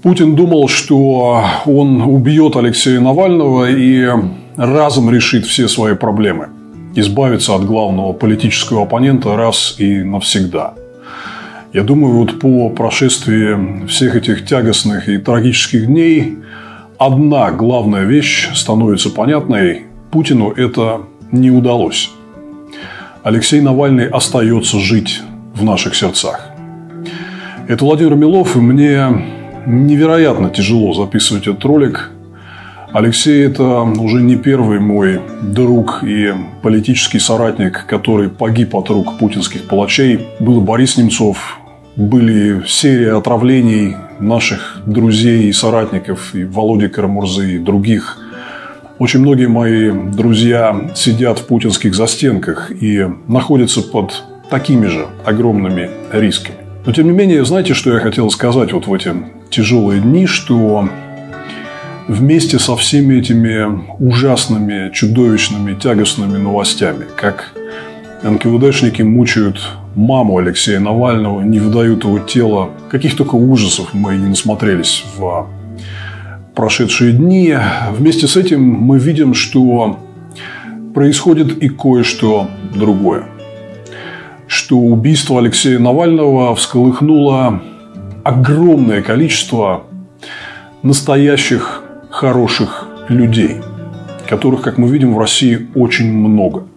Путин думал, что он убьет Алексея Навального и разом решит все свои проблемы. Избавиться от главного политического оппонента раз и навсегда – я думаю, вот по прошествии всех этих тягостных и трагических дней одна главная вещь становится понятной. Путину это не удалось. Алексей Навальный остается жить в наших сердцах. Это Владимир Милов, и мне невероятно тяжело записывать этот ролик. Алексей – это уже не первый мой друг и политический соратник, который погиб от рук путинских палачей. Был Борис Немцов, были серия отравлений наших друзей и соратников, и Володи Карамурзы, и других. Очень многие мои друзья сидят в путинских застенках и находятся под такими же огромными рисками. Но, тем не менее, знаете, что я хотел сказать вот в эти тяжелые дни, что вместе со всеми этими ужасными, чудовищными, тягостными новостями, как НКВДшники мучают маму Алексея Навального, не выдают его тело. Каких только ужасов мы не насмотрелись в прошедшие дни. Вместе с этим мы видим, что происходит и кое-что другое. Что убийство Алексея Навального всколыхнуло огромное количество настоящих хороших людей, которых, как мы видим, в России очень много –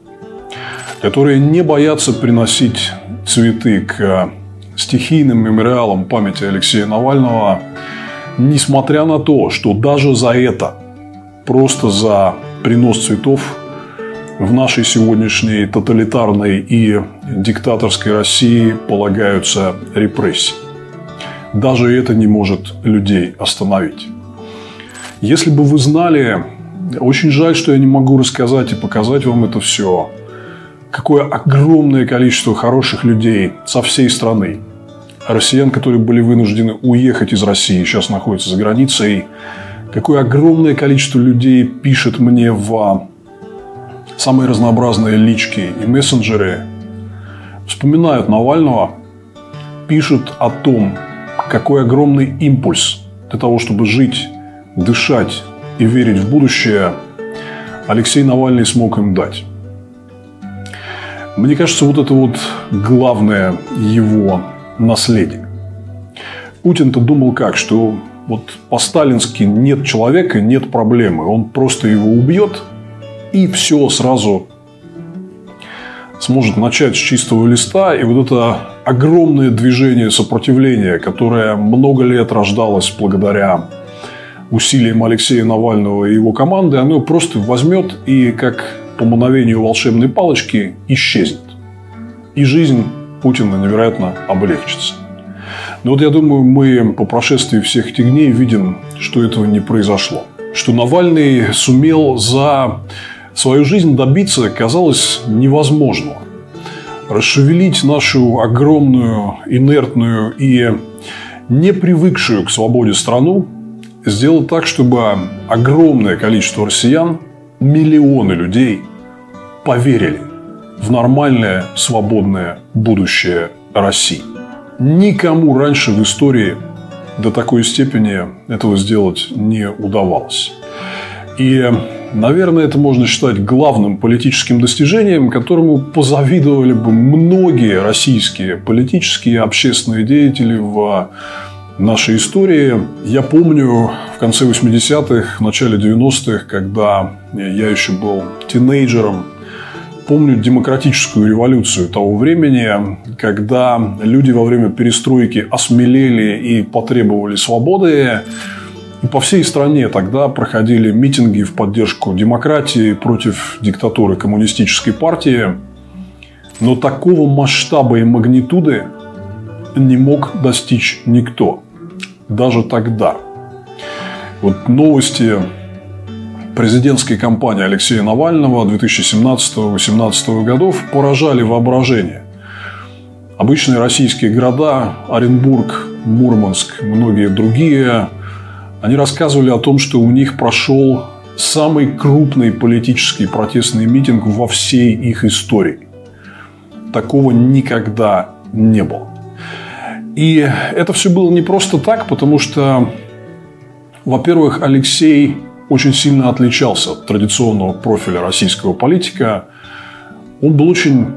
которые не боятся приносить цветы к стихийным мемориалам памяти Алексея Навального, несмотря на то, что даже за это, просто за принос цветов в нашей сегодняшней тоталитарной и диктаторской России полагаются репрессии. Даже это не может людей остановить. Если бы вы знали, очень жаль, что я не могу рассказать и показать вам это все – какое огромное количество хороших людей со всей страны. Россиян, которые были вынуждены уехать из России, сейчас находятся за границей. Какое огромное количество людей пишет мне в самые разнообразные лички и мессенджеры, вспоминают Навального, пишут о том, какой огромный импульс для того, чтобы жить, дышать и верить в будущее, Алексей Навальный смог им дать. Мне кажется, вот это вот главное его наследие. Путин-то думал как, что вот по-сталински нет человека, нет проблемы. Он просто его убьет, и все сразу сможет начать с чистого листа. И вот это огромное движение сопротивления, которое много лет рождалось благодаря усилиям Алексея Навального и его команды, оно просто возьмет и как по мановению волшебной палочки исчезнет. И жизнь Путина невероятно облегчится. Но вот я думаю, мы по прошествии всех этих дней видим, что этого не произошло. Что Навальный сумел за свою жизнь добиться, казалось, невозможного. Расшевелить нашу огромную, инертную и не привыкшую к свободе страну, сделать так, чтобы огромное количество россиян, миллионы людей поверили в нормальное, свободное будущее России. Никому раньше в истории до такой степени этого сделать не удавалось. И, наверное, это можно считать главным политическим достижением, которому позавидовали бы многие российские политические и общественные деятели в нашей истории. Я помню в конце 80-х, в начале 90-х, когда я еще был тинейджером, помню демократическую революцию того времени, когда люди во время перестройки осмелели и потребовали свободы. По всей стране тогда проходили митинги в поддержку демократии против диктатуры коммунистической партии. Но такого масштаба и магнитуды не мог достичь никто. Даже тогда. Вот новости президентской кампании Алексея Навального 2017-2018 годов поражали воображение. Обычные российские города, Оренбург, Мурманск, многие другие, они рассказывали о том, что у них прошел самый крупный политический протестный митинг во всей их истории. Такого никогда не было. И это все было не просто так, потому что, во-первых, Алексей очень сильно отличался от традиционного профиля российского политика. Он был очень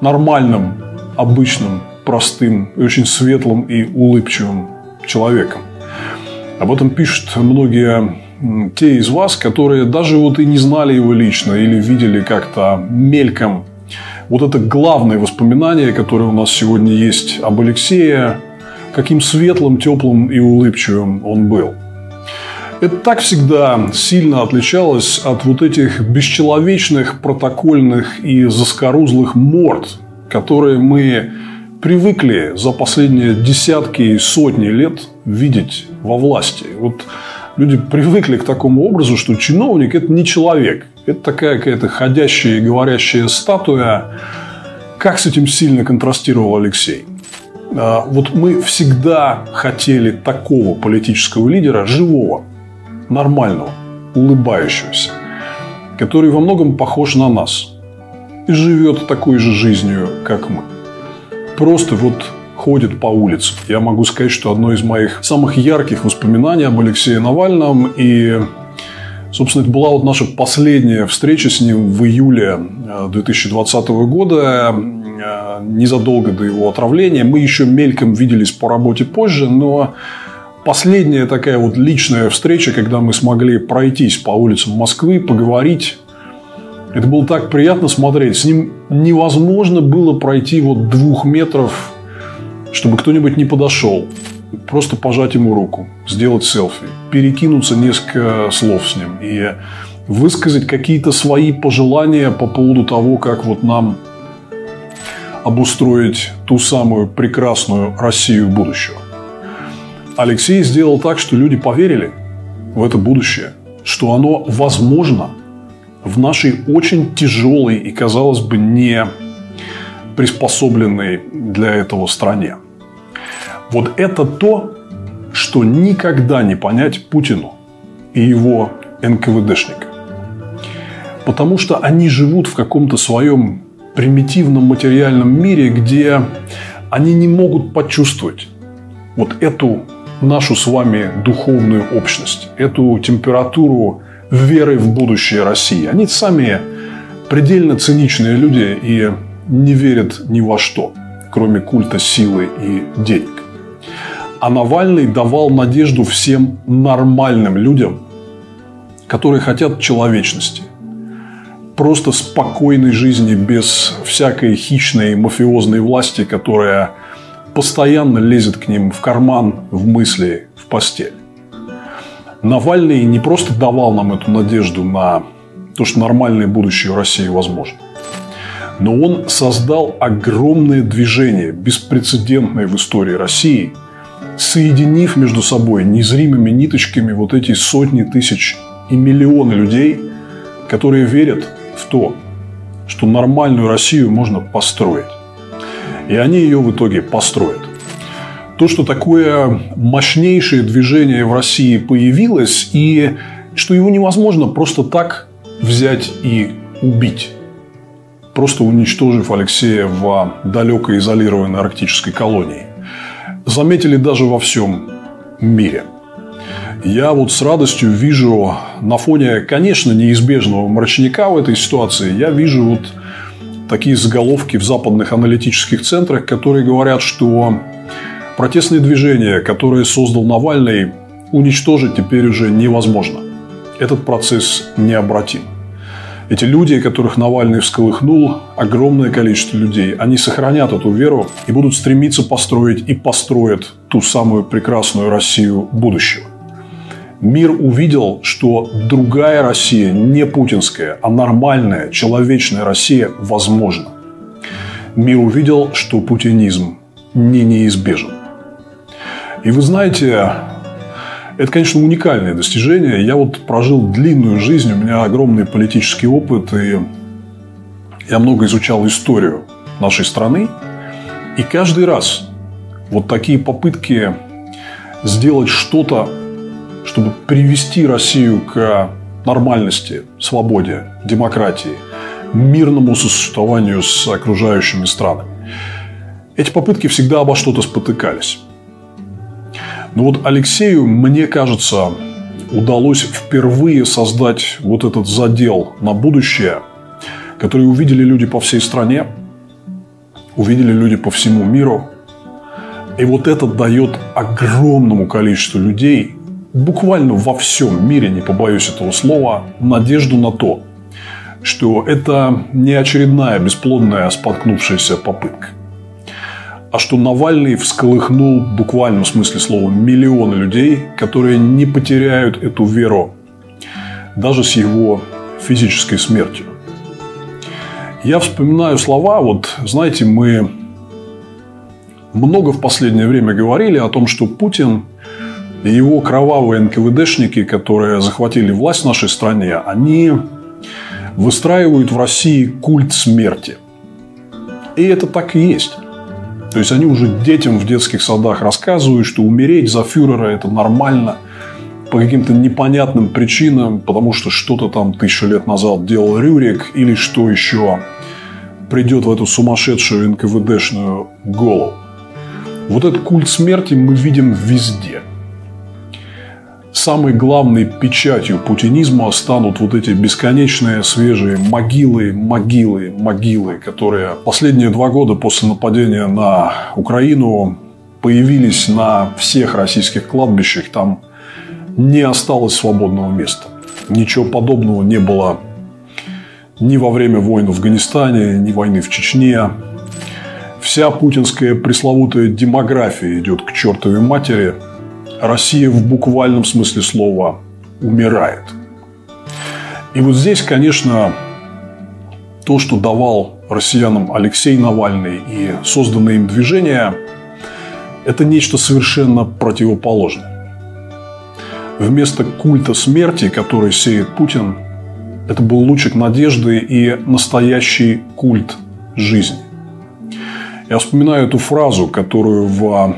нормальным, обычным, простым и очень светлым и улыбчивым человеком. Об этом пишут многие те из вас, которые даже вот и не знали его лично или видели как-то мельком. Вот это главное воспоминание, которое у нас сегодня есть об Алексее, каким светлым, теплым и улыбчивым он был – это так всегда сильно отличалось от вот этих бесчеловечных, протокольных и заскорузлых морд, которые мы привыкли за последние десятки и сотни лет видеть во власти. Вот люди привыкли к такому образу, что чиновник – это не человек. Это такая какая-то ходящая и говорящая статуя. Как с этим сильно контрастировал Алексей? А, вот мы всегда хотели такого политического лидера, живого, нормального, улыбающегося, который во многом похож на нас и живет такой же жизнью, как мы. Просто вот ходит по улице. Я могу сказать, что одно из моих самых ярких воспоминаний об Алексее Навальном и Собственно, это была вот наша последняя встреча с ним в июле 2020 э, года, э, незадолго до его отравления. Мы еще мельком виделись по работе позже, но последняя такая вот личная встреча, когда мы смогли пройтись по улицам Москвы, поговорить. Это было так приятно смотреть. С ним невозможно было пройти вот двух метров, чтобы кто-нибудь не подошел. Просто пожать ему руку, сделать селфи, перекинуться несколько слов с ним и высказать какие-то свои пожелания по поводу того, как вот нам обустроить ту самую прекрасную Россию будущего. Алексей сделал так, что люди поверили в это будущее, что оно возможно в нашей очень тяжелой и, казалось бы, не приспособленной для этого стране. Вот это то, что никогда не понять Путину и его НКВДшникам. Потому что они живут в каком-то своем примитивном материальном мире, где они не могут почувствовать вот эту нашу с вами духовную общность, эту температуру веры в будущее России. Они сами предельно циничные люди и не верят ни во что, кроме культа силы и денег. А Навальный давал надежду всем нормальным людям, которые хотят человечности. Просто спокойной жизни без всякой хищной мафиозной власти, которая постоянно лезет к ним в карман, в мысли, в постель. Навальный не просто давал нам эту надежду на то, что нормальное будущее в России возможно, но он создал огромное движение, беспрецедентное в истории России, соединив между собой незримыми ниточками вот эти сотни тысяч и миллионы людей, которые верят в то, что нормальную Россию можно построить. И они ее в итоге построят. То, что такое мощнейшее движение в России появилось, и что его невозможно просто так взять и убить просто уничтожив Алексея в далекой изолированной арктической колонии. Заметили даже во всем мире. Я вот с радостью вижу на фоне, конечно, неизбежного мрачника в этой ситуации, я вижу вот такие заголовки в западных аналитических центрах, которые говорят, что протестные движения, которые создал Навальный, уничтожить теперь уже невозможно. Этот процесс необратим. Эти люди, которых Навальный всколыхнул, огромное количество людей, они сохранят эту веру и будут стремиться построить и построят ту самую прекрасную Россию будущего. Мир увидел, что другая Россия, не путинская, а нормальная, человечная Россия возможна. Мир увидел, что путинизм не неизбежен. И вы знаете, это, конечно, уникальное достижение. Я вот прожил длинную жизнь, у меня огромный политический опыт, и я много изучал историю нашей страны. И каждый раз вот такие попытки сделать что-то, чтобы привести Россию к нормальности, свободе, демократии, мирному сосуществованию с окружающими странами. Эти попытки всегда обо что-то спотыкались. Но ну вот Алексею, мне кажется, удалось впервые создать вот этот задел на будущее, который увидели люди по всей стране, увидели люди по всему миру. И вот это дает огромному количеству людей, буквально во всем мире, не побоюсь этого слова, надежду на то, что это не очередная бесплодная споткнувшаяся попытка а что Навальный всколыхнул в буквальном смысле слова миллионы людей, которые не потеряют эту веру даже с его физической смертью. Я вспоминаю слова, вот знаете, мы много в последнее время говорили о том, что Путин и его кровавые НКВДшники, которые захватили власть в нашей стране, они выстраивают в России культ смерти. И это так и есть. То есть они уже детям в детских садах рассказывают, что умереть за фюрера это нормально по каким-то непонятным причинам, потому что что-то там тысячу лет назад делал Рюрик или что еще придет в эту сумасшедшую НКВДшную голову. Вот этот культ смерти мы видим везде – самой главной печатью путинизма станут вот эти бесконечные свежие могилы, могилы, могилы, которые последние два года после нападения на Украину появились на всех российских кладбищах. Там не осталось свободного места. Ничего подобного не было ни во время войн в Афганистане, ни войны в Чечне. Вся путинская пресловутая демография идет к чертовой матери – Россия в буквальном смысле слова умирает. И вот здесь, конечно, то, что давал россиянам Алексей Навальный и созданное им движение, это нечто совершенно противоположное. Вместо культа смерти, который сеет Путин, это был лучик надежды и настоящий культ жизни. Я вспоминаю эту фразу, которую в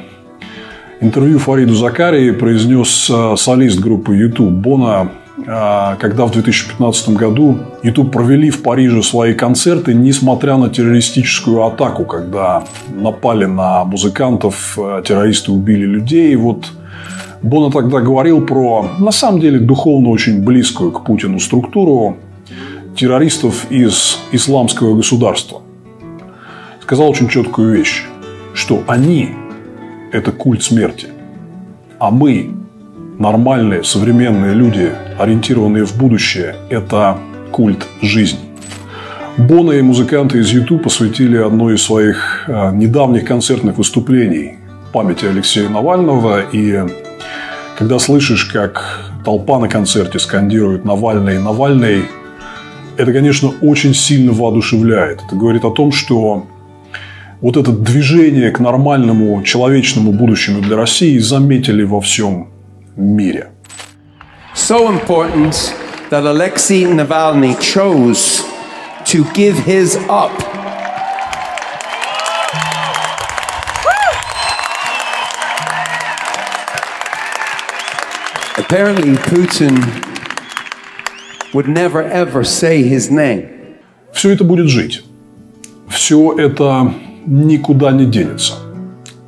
интервью Фариду Закарии произнес э, солист группы YouTube Бона, э, когда в 2015 году YouTube провели в Париже свои концерты, несмотря на террористическую атаку, когда напали на музыкантов, э, террористы убили людей. Вот Бона тогда говорил про, на самом деле, духовно очень близкую к Путину структуру террористов из исламского государства. Сказал очень четкую вещь, что они это культ смерти. А мы, нормальные, современные люди, ориентированные в будущее, это культ жизни. Бона и музыканты из YouTube посвятили одно из своих э, недавних концертных выступлений памяти Алексея Навального. И когда слышишь, как толпа на концерте скандирует «Навальный, Навальный», это, конечно, очень сильно воодушевляет. Это говорит о том, что вот это движение к нормальному человечному будущему для России заметили во всем мире.
So important that Alexei Navalny chose to give his up. Apparently, Putin would never ever say his name.
Все это будет жить. Все это никуда не денется.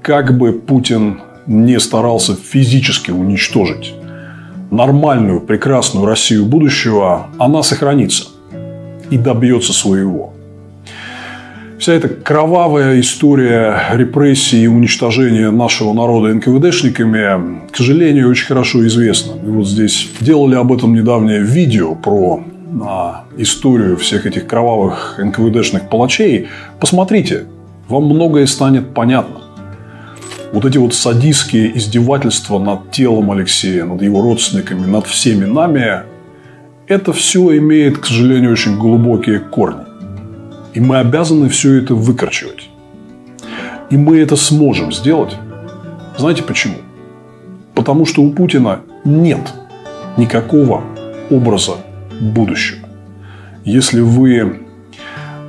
Как бы Путин не старался физически уничтожить нормальную, прекрасную Россию будущего, она сохранится и добьется своего. Вся эта кровавая история репрессий и уничтожения нашего народа НКВДшниками, к сожалению, очень хорошо известна. Мы вот здесь делали об этом недавнее видео про а, историю всех этих кровавых НКВДшных палачей. Посмотрите, вам многое станет понятно. Вот эти вот садистские издевательства над телом Алексея, над его родственниками, над всеми нами, это все имеет, к сожалению, очень глубокие корни. И мы обязаны все это выкорчевать. И мы это сможем сделать. Знаете почему? Потому что у Путина нет никакого образа будущего. Если вы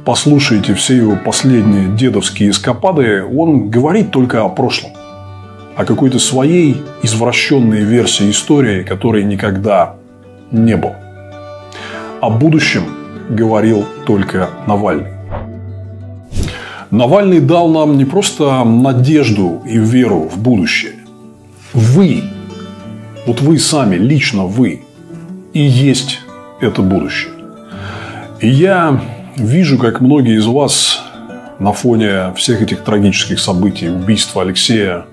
послушаете все его последние дедовские эскапады, он говорит только о прошлом. О какой-то своей извращенной версии истории, которой никогда не было. О будущем говорил только Навальный. Навальный дал нам не просто надежду и веру в будущее. Вы, вот вы сами, лично вы, и есть это будущее. И я Вижу, как многие из вас на фоне всех этих трагических событий, убийства Алексея,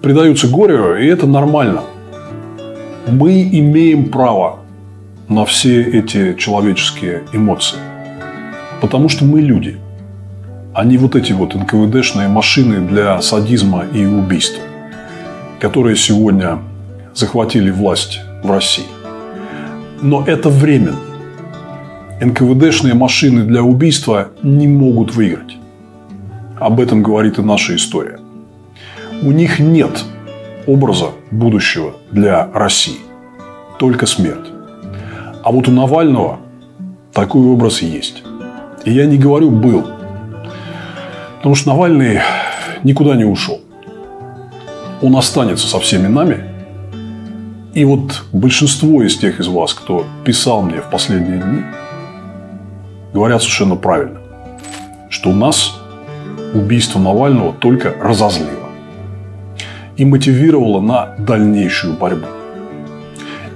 предаются горю, и это нормально. Мы имеем право на все эти человеческие эмоции. Потому что мы люди, а не вот эти вот НКВДшные машины для садизма и убийства, которые сегодня захватили власть в России. Но это временно. НКВДшные машины для убийства не могут выиграть. Об этом говорит и наша история. У них нет образа будущего для России. Только смерть. А вот у Навального такой образ есть. И я не говорю «был». Потому что Навальный никуда не ушел. Он останется со всеми нами. И вот большинство из тех из вас, кто писал мне в последние дни – говорят совершенно правильно, что у нас убийство Навального только разозлило и мотивировало на дальнейшую борьбу.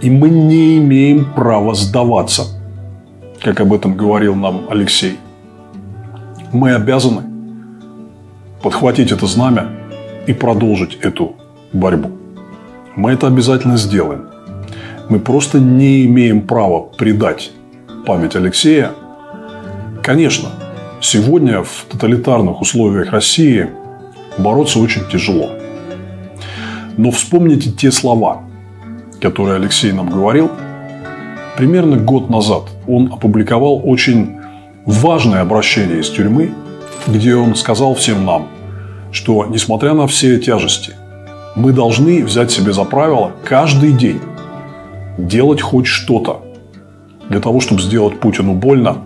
И мы не имеем права сдаваться, как об этом говорил нам Алексей. Мы обязаны подхватить это знамя и продолжить эту борьбу. Мы это обязательно сделаем. Мы просто не имеем права предать память Алексея Конечно, сегодня в тоталитарных условиях России бороться очень тяжело. Но вспомните те слова, которые Алексей нам говорил. Примерно год назад он опубликовал очень важное обращение из тюрьмы, где он сказал всем нам, что несмотря на все тяжести, мы должны взять себе за правило каждый день делать хоть что-то для того, чтобы сделать Путину больно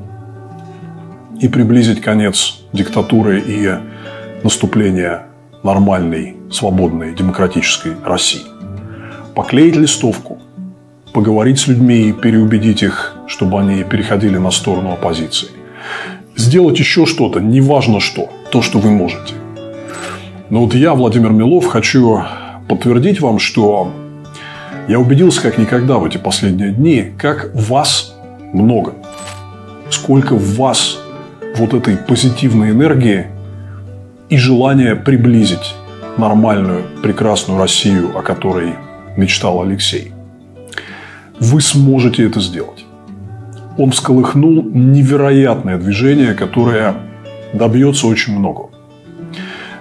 и приблизить конец диктатуры и наступления нормальной, свободной, демократической России. Поклеить листовку, поговорить с людьми и переубедить их, чтобы они переходили на сторону оппозиции. Сделать еще что-то, неважно что, то, что вы можете. Но вот я, Владимир Милов, хочу подтвердить вам, что я убедился как никогда в эти последние дни, как вас много. Сколько вас вот этой позитивной энергии и желания приблизить нормальную, прекрасную Россию, о которой мечтал Алексей. Вы сможете это сделать. Он всколыхнул невероятное движение, которое добьется очень много.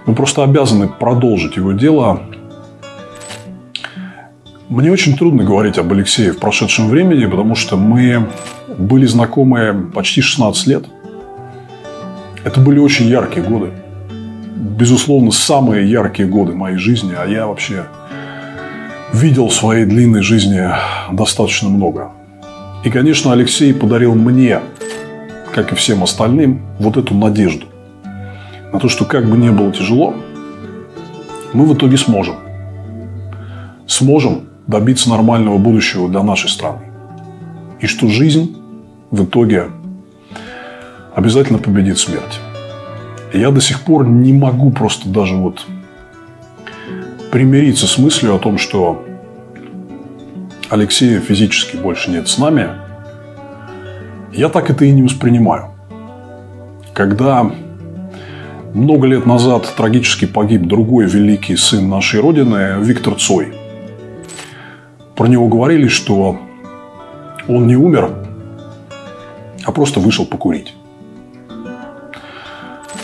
Мы просто обязаны продолжить его дело. Мне очень трудно говорить об Алексее в прошедшем времени, потому что мы были знакомы почти 16 лет. Это были очень яркие годы. Безусловно, самые яркие годы моей жизни, а я вообще видел в своей длинной жизни достаточно много. И, конечно, Алексей подарил мне, как и всем остальным, вот эту надежду на то, что как бы ни было тяжело, мы в итоге сможем. Сможем добиться нормального будущего для нашей страны. И что жизнь в итоге обязательно победит смерть. Я до сих пор не могу просто даже вот примириться с мыслью о том, что Алексея физически больше нет с нами. Я так это и не воспринимаю. Когда много лет назад трагически погиб другой великий сын нашей Родины Виктор Цой. Про него говорили, что он не умер, а просто вышел покурить.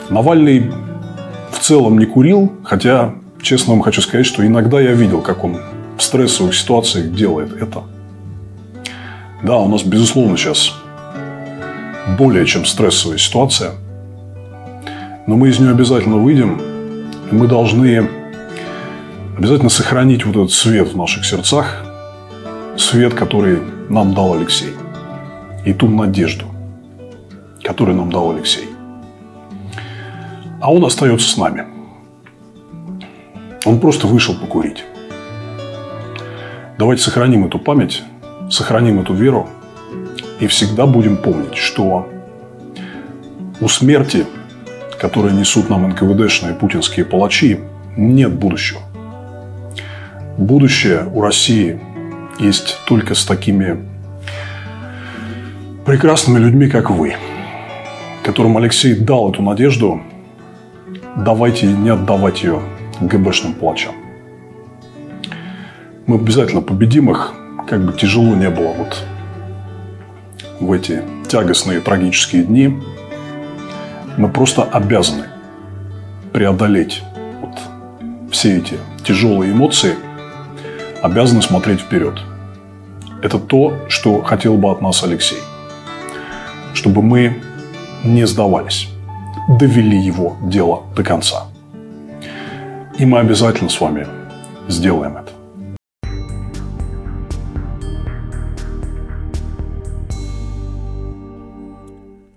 Навальный в целом не курил, хотя, честно вам хочу сказать, что иногда я видел, как он в стрессовых ситуациях делает это. Да, у нас, безусловно, сейчас более чем стрессовая ситуация – но мы из нее обязательно выйдем, и мы должны обязательно сохранить вот этот свет в наших сердцах, свет, который нам дал Алексей, и ту надежду, которую нам дал Алексей. А он остается с нами. Он просто вышел покурить. Давайте сохраним эту память, сохраним эту веру и всегда будем помнить, что у смерти которые несут нам НКВДшные путинские палачи, нет будущего. Будущее у России есть только с такими прекрасными людьми, как вы, которым Алексей дал эту надежду, давайте не отдавать ее ГБшным палачам. Мы обязательно победим их, как бы тяжело не было вот в эти тягостные трагические дни – мы просто обязаны преодолеть вот все эти тяжелые эмоции, обязаны смотреть вперед. Это то, что хотел бы от нас Алексей. Чтобы мы не сдавались, довели его дело до конца. И мы обязательно с вами сделаем это.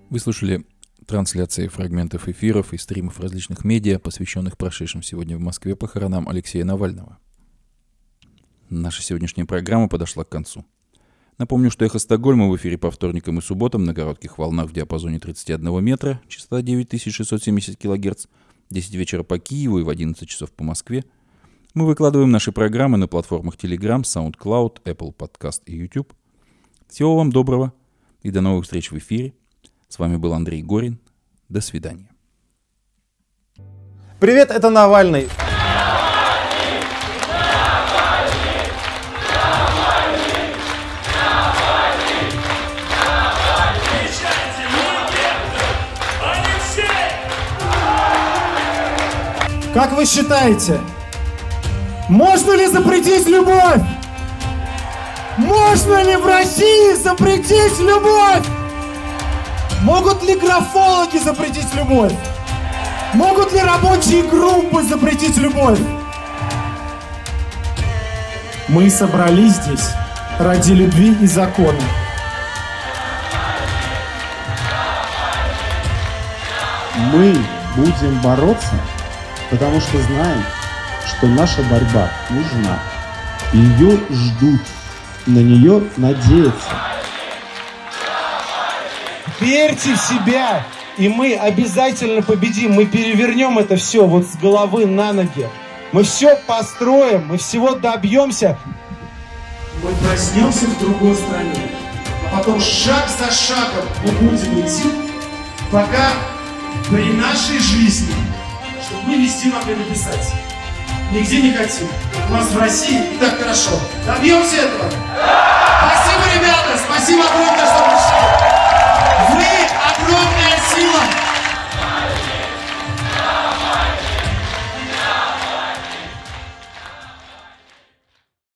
Вы слушали трансляции фрагментов эфиров и стримов различных медиа, посвященных прошедшим сегодня в Москве похоронам Алексея Навального. Наша сегодняшняя программа подошла к концу. Напомню, что «Эхо Стокгольма» в эфире по вторникам и субботам на коротких волнах в диапазоне 31 метра, частота 9670 кГц, 10 вечера по Киеву и в 11 часов по Москве. Мы выкладываем наши программы на платформах Telegram, SoundCloud, Apple Podcast и YouTube. Всего вам доброго и до новых встреч в эфире. С вами был Андрей Горин. До свидания.
Привет, это Навальный. Как вы считаете, можно ли запретить любовь? Можно ли в России запретить любовь? Могут ли графологи запретить любовь? Могут ли рабочие группы запретить любовь? Мы собрались здесь ради любви и закона.
Мы будем бороться, потому что знаем, что наша борьба нужна. Ее ждут, на нее надеются.
Верьте в себя, и мы обязательно победим. Мы перевернем это все вот с головы на ноги. Мы все построим, мы всего добьемся. Мы проснемся в другой стране. А потом шаг за шагом мы будем идти, пока при нашей жизни, мы везде могли написать. Нигде не хотим. У нас в России и так хорошо. Добьемся этого? Спасибо, ребята! Спасибо огромное, что пришли! Вы огромная сила!